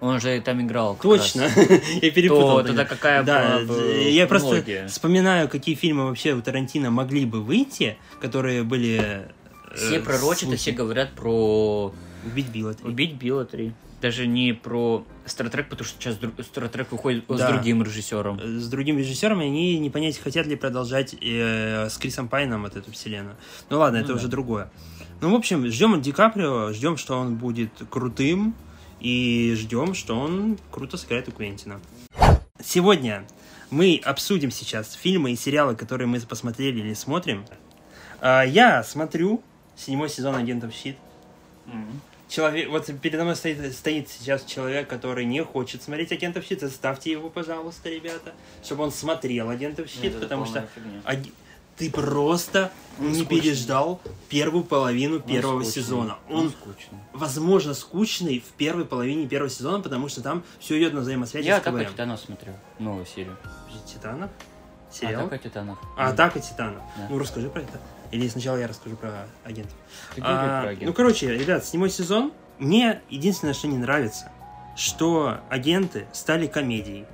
Он же там играл. Точно, [laughs] я перепутал. То тогда какая Да, была бы я просто вспоминаю, какие фильмы вообще у Тарантино могли бы выйти, которые были... э, Все пророчат и все говорят про Убить Билла. три. Убить Билла 3. Даже не про Стартрек, потому что сейчас Стартрек выходит с Да. другим режиссером. Э, С другим режиссером, и они не понять, хотят ли продолжать э, с Крисом Пайном вот эту вселенную. Ну ладно, Ну это да. уже другое. Ну, в общем, ждем Ди Каприо, ждем, что он будет крутым, и ждем, что он круто сыграет у Квентина. Сегодня мы обсудим сейчас фильмы и сериалы, которые мы посмотрели или смотрим. А, Я смотрю седьмой сезон «Агентов Щит». человек, вот передо мной стоит, стоит сейчас человек, который не хочет смотреть агентов щит. Заставьте его, пожалуйста, ребята, чтобы он смотрел агентов щит, Нет, потому что фигня. Ты просто Он не скучный. переждал первую половину Он первого скучный. сезона. Он Он, скучный. возможно, скучный в первой половине первого сезона, потому что там все идет на взаимосвязи Я с Атака КВМ. Титанов смотрю. Новую серию. Титанов? Сериал? Атака Титанов. А, Атака Титанов. Да. Ну, расскажи про это. Или сначала я расскажу про агентов. А, про ну, агентов. короче, ребят, седьмой сезон. Мне единственное, что не нравится, что агенты стали комедией.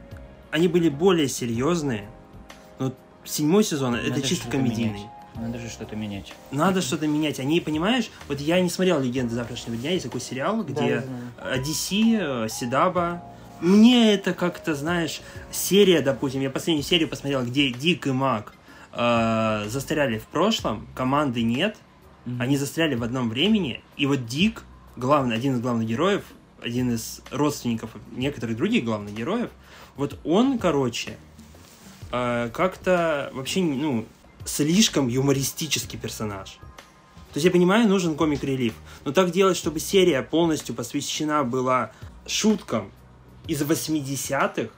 Они были более серьезные, но седьмой сезон это Надо чисто что-то комедийный. менять. Надо же что-то менять. Надо что-то менять. Они, понимаешь, вот я не смотрел «Легенды завтрашнего дня», есть такой сериал, где DC, э, Сидаба. Мне это как-то, знаешь, серия, допустим, я последнюю серию посмотрел, где Дик и Мак э, застряли в прошлом, команды нет, они застряли в одном времени, и вот Дик, главный, один из главных героев, один из родственников некоторых других главных героев, вот он, короче, э, как-то вообще, ну, слишком юмористический персонаж. То есть я понимаю, нужен комик-релив, но так делать, чтобы серия полностью посвящена была шуткам из 80-х,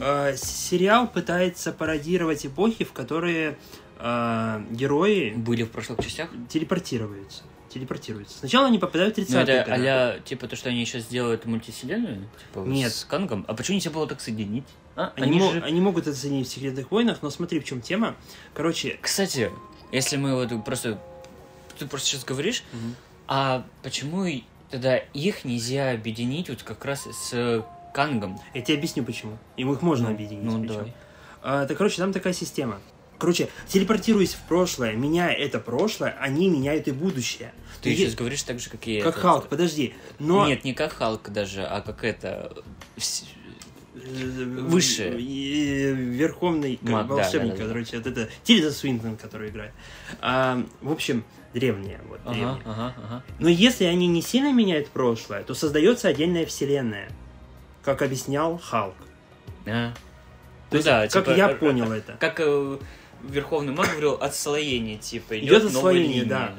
э, сериал пытается пародировать эпохи, в которые э, герои Были в прошлых частях? телепортируются. Телепортируются. Сначала они попадают в 30-е Ну, это а типа, то, что они сейчас сделают мультивселенную? Типа, Нет. с Кангом? А почему нельзя было так соединить? А? Они, мо- они могут это соединить в «Секретных войнах», но смотри, в чем тема. Короче, Кстати, если мы вот просто... Ты просто сейчас говоришь, а почему тогда их нельзя объединить вот как раз с Кангом? я тебе объясню, почему. Им их можно Ну, объединить. Ну, причем. давай. А, так, короче, там такая система. Короче, телепортируясь в прошлое, меняя это прошлое, они меняют и будущее. Ты Е- сейчас говоришь так же, как и Как этот. Халк, подожди. Но... Нет, не как Халк даже, а как это... э, Выше. э, Верховный как, Маг, волшебник, да, да, да. короче, вот это Тильда Свинтон, который играет. А, в общем, древняя. Вот, Ага, ага, ага. Но если они не сильно меняют прошлое, то создается отдельная вселенная, как объяснял Халк. А. То Ну есть, да, как типа, я э, понял это. Как э, Верховный Маг говорил, отслоение, типа, идет, Идет отслоение, линия да. Да,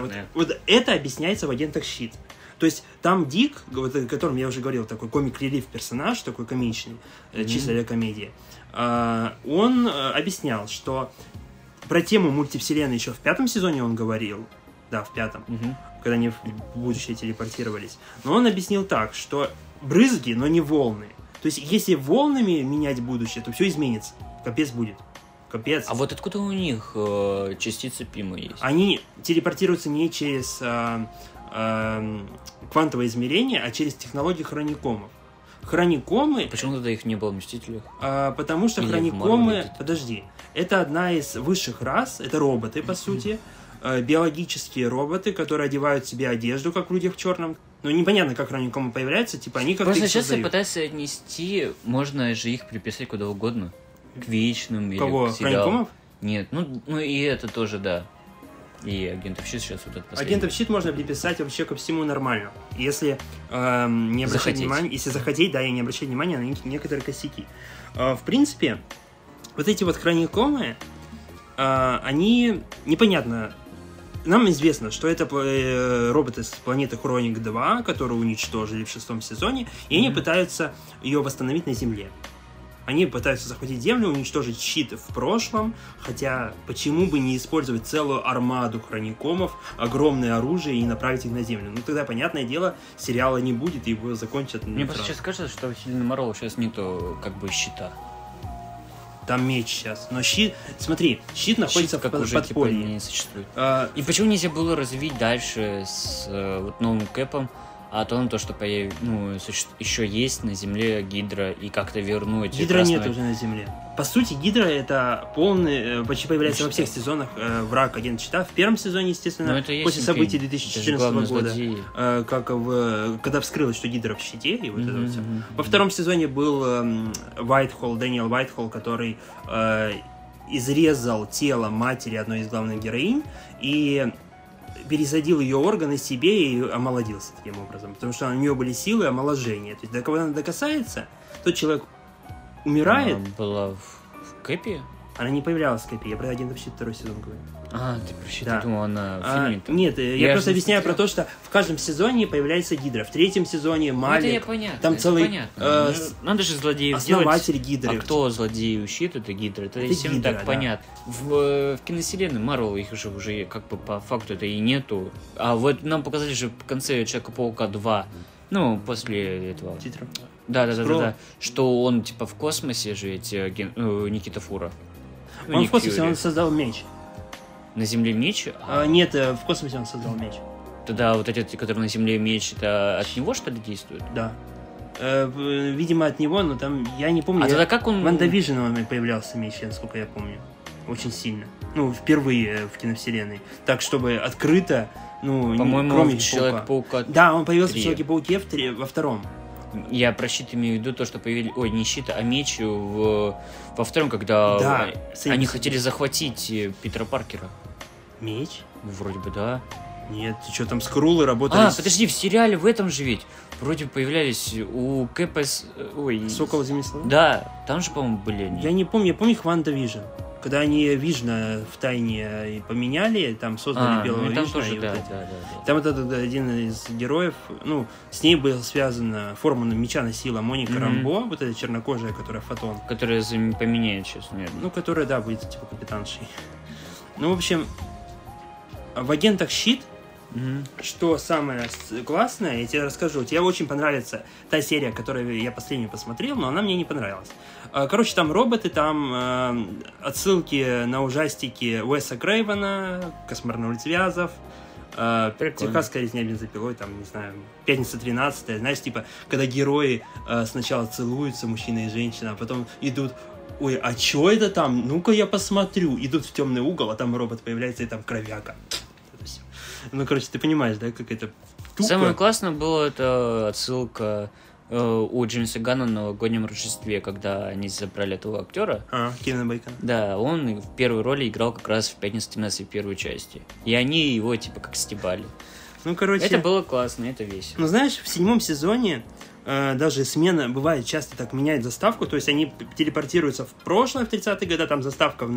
вот, сюжетная. вот это объясняется в агентах щит. То есть там Дик, вот, о котором я уже говорил, такой комик-релив персонаж, такой комичный, э, Мгм. чисто для комедии, а, он э, объяснял, что про тему мультивселенной еще в пятом сезоне он говорил, да, в пятом, Мгм. когда они в будущее телепортировались. Но он объяснил так, что брызги, но не волны. То есть, если волнами менять будущее, то все изменится. Капец будет. Капец. А вот откуда у них э, частица Пима есть? Они телепортируются не через а, ам, квантовое измерение, а через технологию хроникомов. Хроникомы, Почему тогда их не было в Мстителях? а, потому что Или хроникомы, подожди, это одна из высших рас, это роботы, по сути, э, биологические роботы, которые одевают себе одежду, как в людях в черном. Но непонятно, как хроникомы появляются, типа они как-то Просто сейчас я пытаюсь отнести, можно же их приписать куда угодно. К вечным или Кого? к сериалам. Хроникомов? Нет, ну, ну и это тоже, да. И агентов щит сейчас вот это последнее. Агентов щит можно приписать вообще ко всему нормально. Если эм, не обращать Захотеть. внимания, если захотеть, да, и не обращать внимания на нек- некоторые косяки. Э, в принципе, вот эти вот хроникомы, э, они непонятно. Нам известно, что это э, роботы с планеты Хроник 2, которые уничтожили в шестом сезоне, и они Мгм. пытаются ее восстановить на Земле. Они пытаются захватить Землю, уничтожить щит в прошлом, хотя почему бы не использовать целую армаду хроникомов, огромное оружие и направить их на Землю? Ну тогда, понятное дело, сериала не будет, и его закончат. Мне просто сейчас кажется, что в вселенной Марвел сейчас нету как бы щита. Там меч сейчас. Но щит... Смотри, щит находится Щит как в уже типа подполье. не существует. А, И почему нельзя было развить дальше с э, вот новым Кэпом, о том, то, что появ... ну, суще- еще есть на Земле Гидра, и как-то вернуть Гидра красного- нет уже на Земле. По сути, Гидра это полный, э, почти появляется Ну, во всех сезонах э, враг агент Щита. В первом сезоне, естественно, Ну, это после событий Это же 2014 главный года. э, как в, когда вскрылось, что Гидра в щите, и вот это Мгм, вот мгм. Во втором сезоне был эм, Уайтхолл, Дэниел Уайтхолл, который э, изрезал тело матери одной из главных героинь и пересадил ее органы себе и омолодился таким образом. Потому что у нее были силы омоложения. То есть, до кого она докасается, тот человек умирает. Она была в, в Кэпе? Она не появлялась в Скайпе. Я про агентов щит второй сезон говорю. А, ты про щит, Да. я думал, она в А, фильме там. нет, э, Я я, просто объясняю про смотрел. то, что в каждом сезоне появляется Гидра. В третьем сезоне Ну, это я Малик, понятно. там это целый, понятно. э, Ну, Надо же злодеев основатель делать. Гидры. А кто злодей у щит, это Гидра. Это, Это всем Гидра, так да. понятно. В, э, в киновселенной Марвел их уже уже как бы по факту это и нету. А вот нам показали же в конце Человека-паука 2, ну, после этого. Титров. Да, да, да, да, да. Что он типа в космосе же эти аген- э, Ника Фьюри. Ну, Он в космосе, он создал меч. На Земле меч, а нет, э, в космосе он создал меч. тогда вот эти, которые на Земле меч, это от него что ли действует? Да. Э, видимо, от него, но там, я не помню. А я- тогда как он... В WandaVision он появлялся меч, насколько я помню. Очень сильно. Ну, впервые э, в киновселенной. Так, чтобы открыто, ну, По-моему, кроме в Паука. Человек-паука Да, он появился в Человеке-пауке в три- во втором. Я про щит имею в виду то, что появились... Ой, не щит, а меч в... во втором, когда Да, э, они хотели захватить э, Питера Паркера. Меч? Вроде бы, да. Нет, ты что, там скрулы работали А, с- подожди, в сериале в этом же ведь вроде появлялись у КПС... Ой, Сокола Земеслава? Да, там же, по-моему, были они. Я не помню, я помню их WandaVision. Когда они Вижна в тайне поменяли, там создали А, белого ну, там Вижна. тоже, да, вот да, да, да. Там этот один из героев, ну, с ней была связана форма меча носила Моника Мгм. Рамбо, вот эта чернокожая, которая фотон. Которые за- поменяют сейчас, наверное. Ну, которая, да, будет типа капитаншей. Ну, в общем, в агентах щит, Мгм. что самое классное, я тебе расскажу. Тебе очень понравится та серия, которую я последнюю посмотрел, но она мне не понравилась. А, Короче, там роботы, там э, отсылки на ужастики Уэса Крейвена, Кошмар на улице Вязов, э, Прикольно. Техасская резня бензопилой, там, не знаю, Пятница 13 знаешь, типа, когда герои э, сначала целуются, мужчина и женщина, а потом идут Ой, а чё это там? Ну-ка я посмотрю. Идут в темный угол, а там робот появляется, и там кровяка. Ну, короче, ты понимаешь, да, как это тупо. Самое классное было это отсылка э, у Джеймса Ганна на новогоднем Рождестве, когда они забрали этого актера. А, Кевина Бейкона. Да, он в первой роли играл как раз в «Пятницу 13» первой части. И они его типа как стебали. Ну, короче... Это было классно, это весело. Ну, знаешь, в седьмом сезоне э, даже смена бывает часто так меняет заставку, то есть они телепортируются в прошлое, в 30-е годы, там заставка в,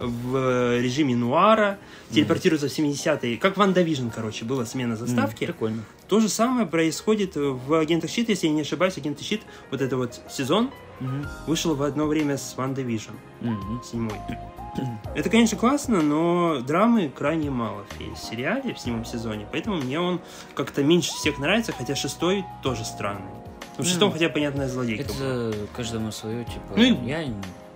в э, режиме нуара, телепортируются в 70-е, как в WandaVision, короче, была смена заставки. М, Прикольно. То же самое происходит в Агентах Щит, если я не ошибаюсь, Агенты Щит, вот это вот сезон Мгм. вышел в одно время с WandaVision, Мгм. седьмой. [clears throat] Это, конечно, классно, но драмы крайне мало в сериале в седьмом сезоне, поэтому мне он как-то меньше всех нравится, хотя шестой тоже странный. Ну, в шестом хотя понятная злодейка. Это каждому свое, типа. Ну Я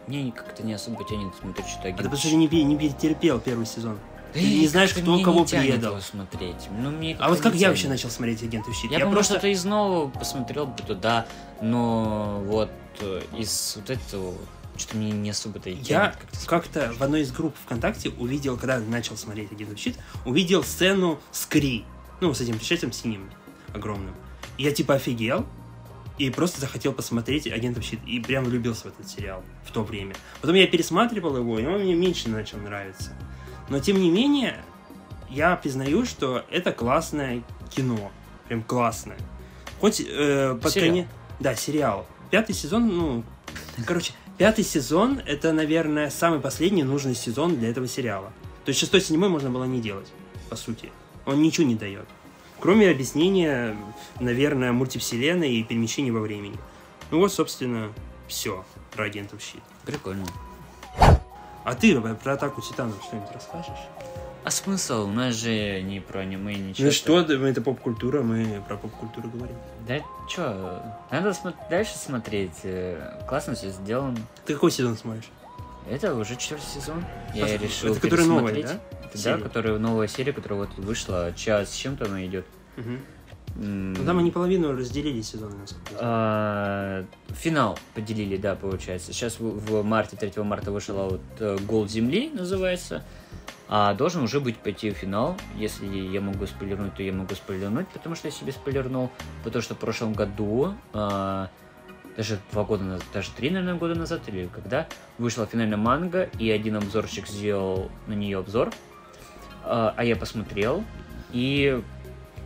мне как-то не особо тянет смотреть что-то А ты агент. потому что не, не перетерпел первый сезон. Да ты не знаешь, кто кого предал. смотреть. Ну, мне А вот как я вообще начал смотреть Агентов Щит? Я, по-моему, что-то из нового посмотрел бы туда, но вот э, из вот этого что-то мне не особо-то Я как-то как-то в одной из групп ВКонтакте увидел, когда начал смотреть Агентов Щит, увидел сцену с Кри, ну, с этим пришельцем синим огромным. И я типа офигел, и просто захотел посмотреть Агентов Щит, и прям влюбился в этот сериал в то время. Потом я пересматривал его, и он мне меньше начал нравиться. Но тем не менее, я признаю, что это классное кино. Прям классное. Хоть э, под Сериал. конец... Да, сериал. Пятый сезон, ну... Короче, пятый сезон — это, наверное, самый последний нужный сезон для этого сериала. То есть шестой, седьмой можно было не делать, по сути. Он ничего не дает. Кроме объяснения, наверное, мультивселенной и перемещений во времени. Ну вот, собственно, все про агентов щит. Прикольно. А ты про атаку титанов что-нибудь расскажешь? А смысл? У нас же не про аниме, ничего. Ну что, это поп-культура, мы про поп-культуру говорим. Да чё, надо смо- дальше смотреть. э, Классно все сделано. Ты какой сезон смотришь? Это уже четвертый сезон. Я Пос- решил это который новый, да? Да, которая новая серия, которая вот вышла. Час с чем-то она идет. М, Ну там они половину разделили сезоны, насколько я а, Финал поделили, да, получается. Сейчас в, в марте, 3 марта вышла вот э, Гол Земли, называется. А должен уже быть пойти в финал. Если я могу спойлернуть, то я могу спойлернуть, потому что я себе спойлернул. Потому что в прошлом году, а, даже два года назад, даже три, наверное, года назад, или когда, вышла финальная манга, и один обзорщик сделал на нее обзор. А, а я посмотрел, и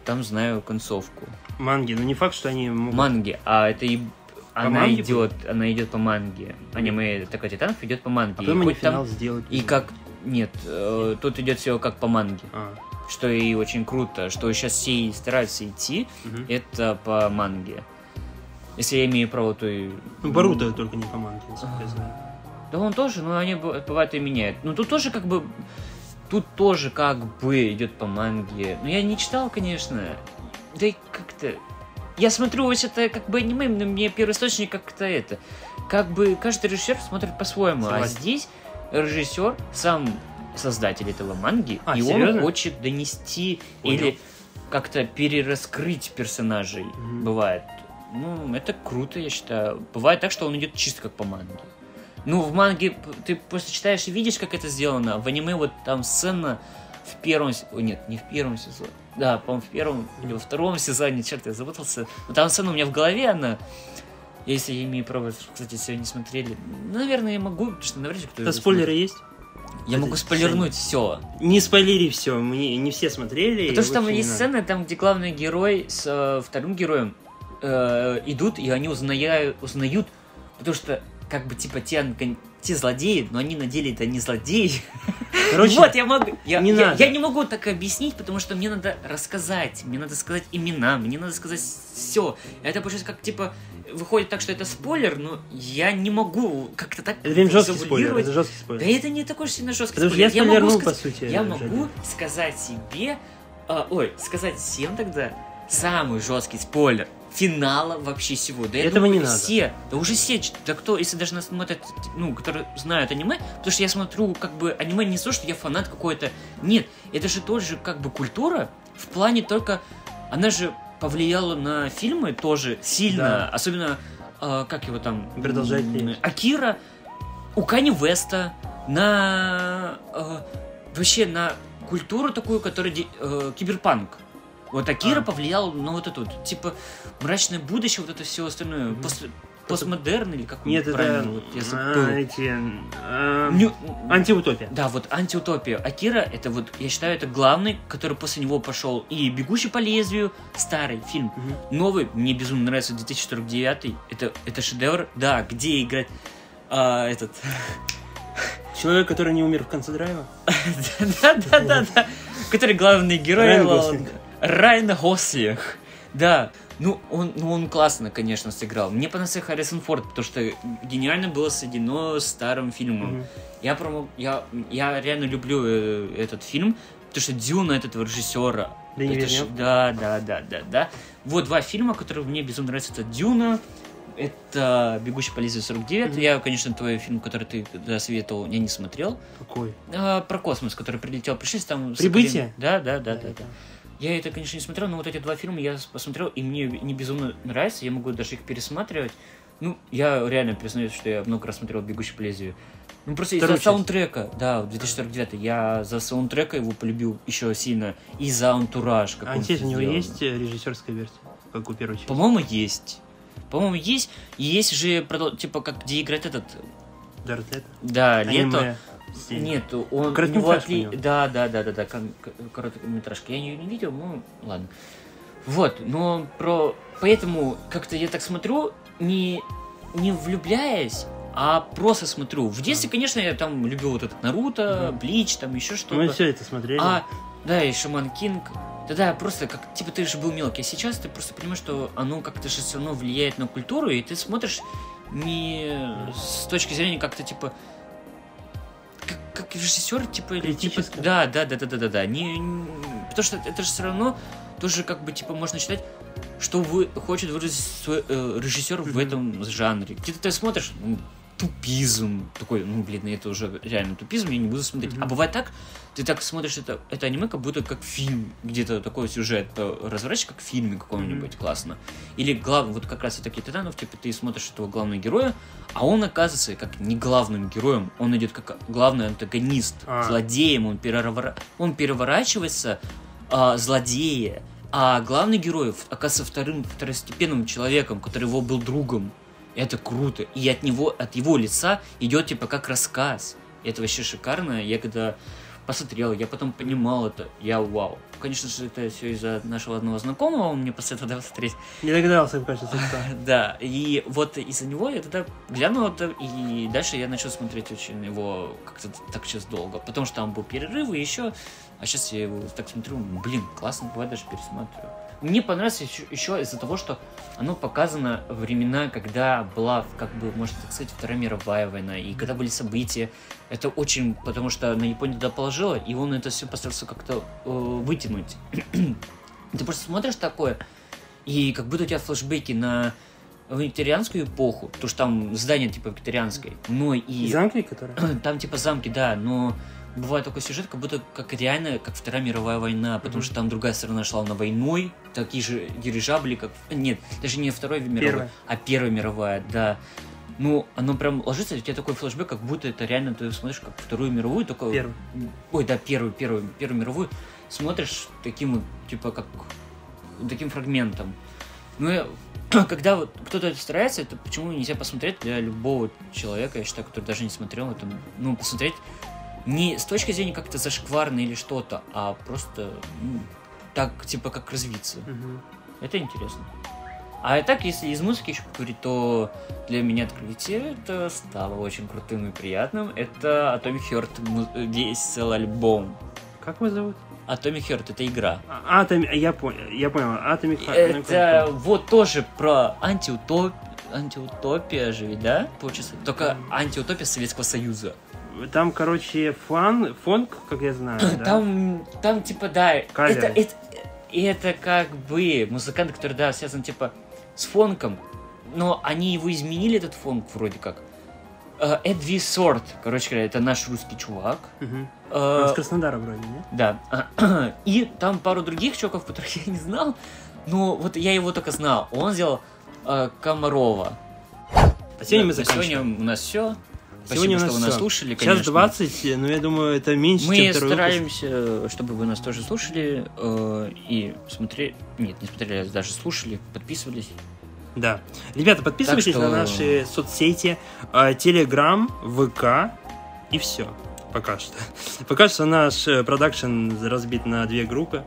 там знаю концовку Манги, но не факт, что они могут... манги, а это и она манге идет, она идет по манге. Аниме Атака Титанов идет по манге. А И потом они хоть там- финал сделают. И как... Нет, э, тут идет все как по манге. А, Что и очень круто, что сейчас все и стараются идти, мгм. это по манге. Если я имею право, то и... Ну, Боруто только не по манге, насколько я знаю. Да он тоже, но они б- бывает и меняют. Ну тут тоже как бы... Тут тоже как бы идет по манге. Ну я не читал, конечно. Да и как-то... Я смотрю, вот это как бы аниме, но мне первоисточник как-то это... Как бы каждый режиссер смотрит по-своему. А здесь режиссер, сам создатель этого манги, А, и серьезно? он хочет донести Понял. или как-то перераскрыть персонажей. Мгм. Бывает. Ну, это круто, я считаю. Бывает так, что он идет чисто как по манге. Ну, в манге ты просто читаешь и видишь, как это сделано. а В аниме вот там сцена в первом... О, нет, не в первом сезоне. Да, по-моему, в первом или во втором сезоне, черт, я запутался. Но там сцена у меня в голове, она... Если я имею право, кстати, вы не смотрели, ну, наверное, я могу, потому что навряд ли кто Это это спойлеры смотрит. есть? Я могу Кстати, спойлернуть все. Не спойлери все, мы не, все смотрели. Потому что там есть надо. сцена, там, где главный герой с э, вторым героем э, идут, и они узнают, узнают, потому что, как бы, типа, те, те злодеи, но они на деле это не злодеи. [laughs] Короче, вот, я могу, я, не я- надо. я не могу так объяснить, потому что мне надо рассказать, мне надо сказать имена, мне надо сказать все. Это получается как, типа, выходит так, что это спойлер, но я не могу как-то так это прям жесткий спойлер, это жесткий Да спойлер. это не такой сильно жесткий Потому что я спойлер. могу спойлернул, по сказать- сути. я могу сказать себе, а, ой, сказать всем тогда самый жесткий спойлер финала вообще всего. Да Этого думаю, не надо. все, да уже все, да кто, если даже нас смотрят, ну, которые знают аниме, потому что я смотрю, как бы, аниме не то, что я фанат какой-то, нет, это же тоже, как бы, культура, в плане только, она же повлияла на фильмы тоже сильно, Да. особенно, а, как его там, Продолжайте. Акира, у Кани Веста, на э, вообще на культуру такую, которая э, киберпанк. Вот Акира А. повлиял на вот это вот, типа, мрачное будущее, вот это все остальное, Мгм. пост- постмодерн или как Нет, это вот я а, забыл. эти, а, Ню- антиутопия. Да, вот антиутопия. Акира, это вот, я считаю, это главный, который после него пошел. И «Бегущий по лезвию», старый фильм. Мгм. Новый, мне безумно нравится 2049 это, это шедевр, да, где играть а, этот... Человек, который не умер в конце драйва. [laughs] Да-да-да-да. Который главный герой. Райан Гослинг. Райан Гослинг. Да. Ну, он, ну, он классно, конечно, сыграл. Мне понравился Харрисон Форд, потому что гениально было соединено с старым фильмом. Мгм. Я, промо... я, я реально люблю э, этот фильм, потому что Дюна этого режиссера. Дени Это ж-? Да, да, да, да, да. Вот два фильма, которые мне безумно нравятся. Это Дюна, это «Бегущий по лезвию 49». Мгм. Я, конечно, твой фильм, который ты советовал, я не смотрел. Какой? А, про космос, который прилетел, пришли там... с «Прибытие»? Академ- Да, да, да, да, да. Я это, конечно, не смотрел, но вот эти два фильма я посмотрел, и мне не безумно нравится, я могу даже их пересматривать. Ну, я реально признаюсь, что я много раз смотрел «Бегущий по лезвию». Ну, просто Вторую из-за саундтрека, да, 2049 я за саундтрека его полюбил еще сильно, и за антураж, как А интересно, у него есть э, режиссерская версия, как у первой части? По-моему, есть. По-моему, есть. И есть же, типа, как где играет этот, Дарт Лето? да, лето. Аниме стиль. Нет, он Короткометражка него отли-. Да, да, да, да, да, кон- к- короткометражка. Я ее не видел, ну ладно. Вот, но про. Поэтому как-то я так смотрю, не, не влюбляясь, а просто смотрю. В детстве, конечно, я там любил вот этот Наруто, Мгм. Блич, там еще Мы что-то. все это смотрели. А, да, и Шаман Кинг. Да-да, просто как, типа, ты же был мелкий, а сейчас ты просто понимаешь, что оно как-то же все равно влияет на культуру, и ты смотришь не с точки зрения как-то, типа, как, режиссер, типа, или, типа, Критически. да, да, да, да, да, да, да, не, не- потому что это же все равно тоже, как бы, типа, можно считать, что вы хочет выразить свой э, режиссер в Мгм. этом жанре. Где-то ты смотришь, ну, тупизм, такой, ну, блин, это уже реально тупизм, я не буду смотреть. Мгм. А бывает так, ты так смотришь это, это аниме, как будто как фильм, где-то такой сюжет э, разворачивается, как в фильме каком-нибудь, классно. Или главный, вот как раз и такие титанов, типа ты смотришь этого главного героя, а он оказывается как не главным героем, он идет как главный антагонист, А. злодеем, он, перевора- он переворачивается а, злодея, а главный герой оказывается вторым, второстепенным человеком, который его был другом. Это круто. И от него, от его лица идет типа как рассказ. Это вообще шикарно. Я когда посмотрел, я потом понимал это, я вау. Конечно же, это все из-за нашего одного знакомого, он мне посоветовал смотреть. Не догадался, кажется, что. Да, и вот из-за него я тогда глянул это, и дальше я начал смотреть очень его как-то так сейчас долго, потому что там был перерыв и еще, а сейчас я его так смотрю, блин, классно, бывает даже пересматриваю. Мне понравилось еще, еще из-за того, что оно показано времена, когда была, как бы, можно так сказать, Вторая мировая война, и когда были события. Это очень, потому что на Японию туда положила, и он это все постарался как-то э, вытянуть. [clears throat] Ты просто смотришь такое, и как будто у тебя флешбеки на викторианскую эпоху, потому что там здание типа викторианское, но и... Замки, которые? [clears throat] Там типа замки, да, но бывает такой сюжет, как будто как реально, как Вторая мировая война, потому что там другая сторона шла на войной, такие же дирижабли, как... Нет, даже не Вторая мировая, Первая. а Первая мировая, да. Ну, оно прям ложится, у тебя такой флешбэк, как будто это реально ты смотришь как Вторую мировую, только... Первую. Ой, да, Первую, Первую, Первую мировую. Смотришь таким, вот, типа, как... Таким фрагментом. Ну, я- [clears throat] когда вот кто-то это старается, это почему нельзя посмотреть для любого человека, я считаю, который даже не смотрел это, ну, посмотреть не с точки зрения как-то зашкварно или что-то, а просто ну, так, типа, как развиться. Мгм. Это интересно. А так, если из музыки еще поговорить, то для меня открытие это стало очень крутым и приятным. Это Atomic Heart, му- весь целый альбом. Как его зовут? Atomic Heart это игра. А, Атоми... Я понял, я понял. Atomic Heart. Это вот тоже про антиутоп... антиутопия же, ведь, да? Получается, только антиутопия Советского Союза. Там, короче, фан, фонк, как я знаю, [clears throat] да? Там, там, типа, да, Кавер. это, это, это как бы музыканты, которые, да, связаны, типа, с фонком, но они его изменили, этот фонк, вроде как. Э, Эдви Сорт, короче говоря, это наш русский чувак. Мгм. Э, Он с Краснодара вроде, не? Да. [clears throat] И там пару других чуваков, которых я не знал, но вот я его только знал. Он сделал э, Комарова. А сегодня мы Да, на заканчиваем. Сегодня у нас все. Сегодня Спасибо, у нас что вы нас слушали, Сейчас конечно. 20, но я думаю, это меньше, Мы чем второй выпуск. стараемся, чтобы вы нас тоже слушали э, и смотрели, нет, не смотрели, а даже слушали, подписывались. Да. Ребята, подписывайтесь что- на наши соцсети, э, Телеграм, ВК и все. Пока что. [laughs] Пока что наш э, продакшн разбит на две группы.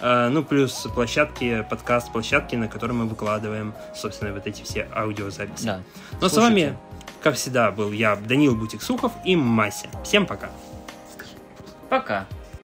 Э, Ну, плюс площадки, подкаст-площадки, на которые мы выкладываем, собственно, вот эти все аудиозаписи. Да. Но с Слушайте. вами, как всегда, был я, Данил Бутик-Сухов и Мася. Всем пока. Пока.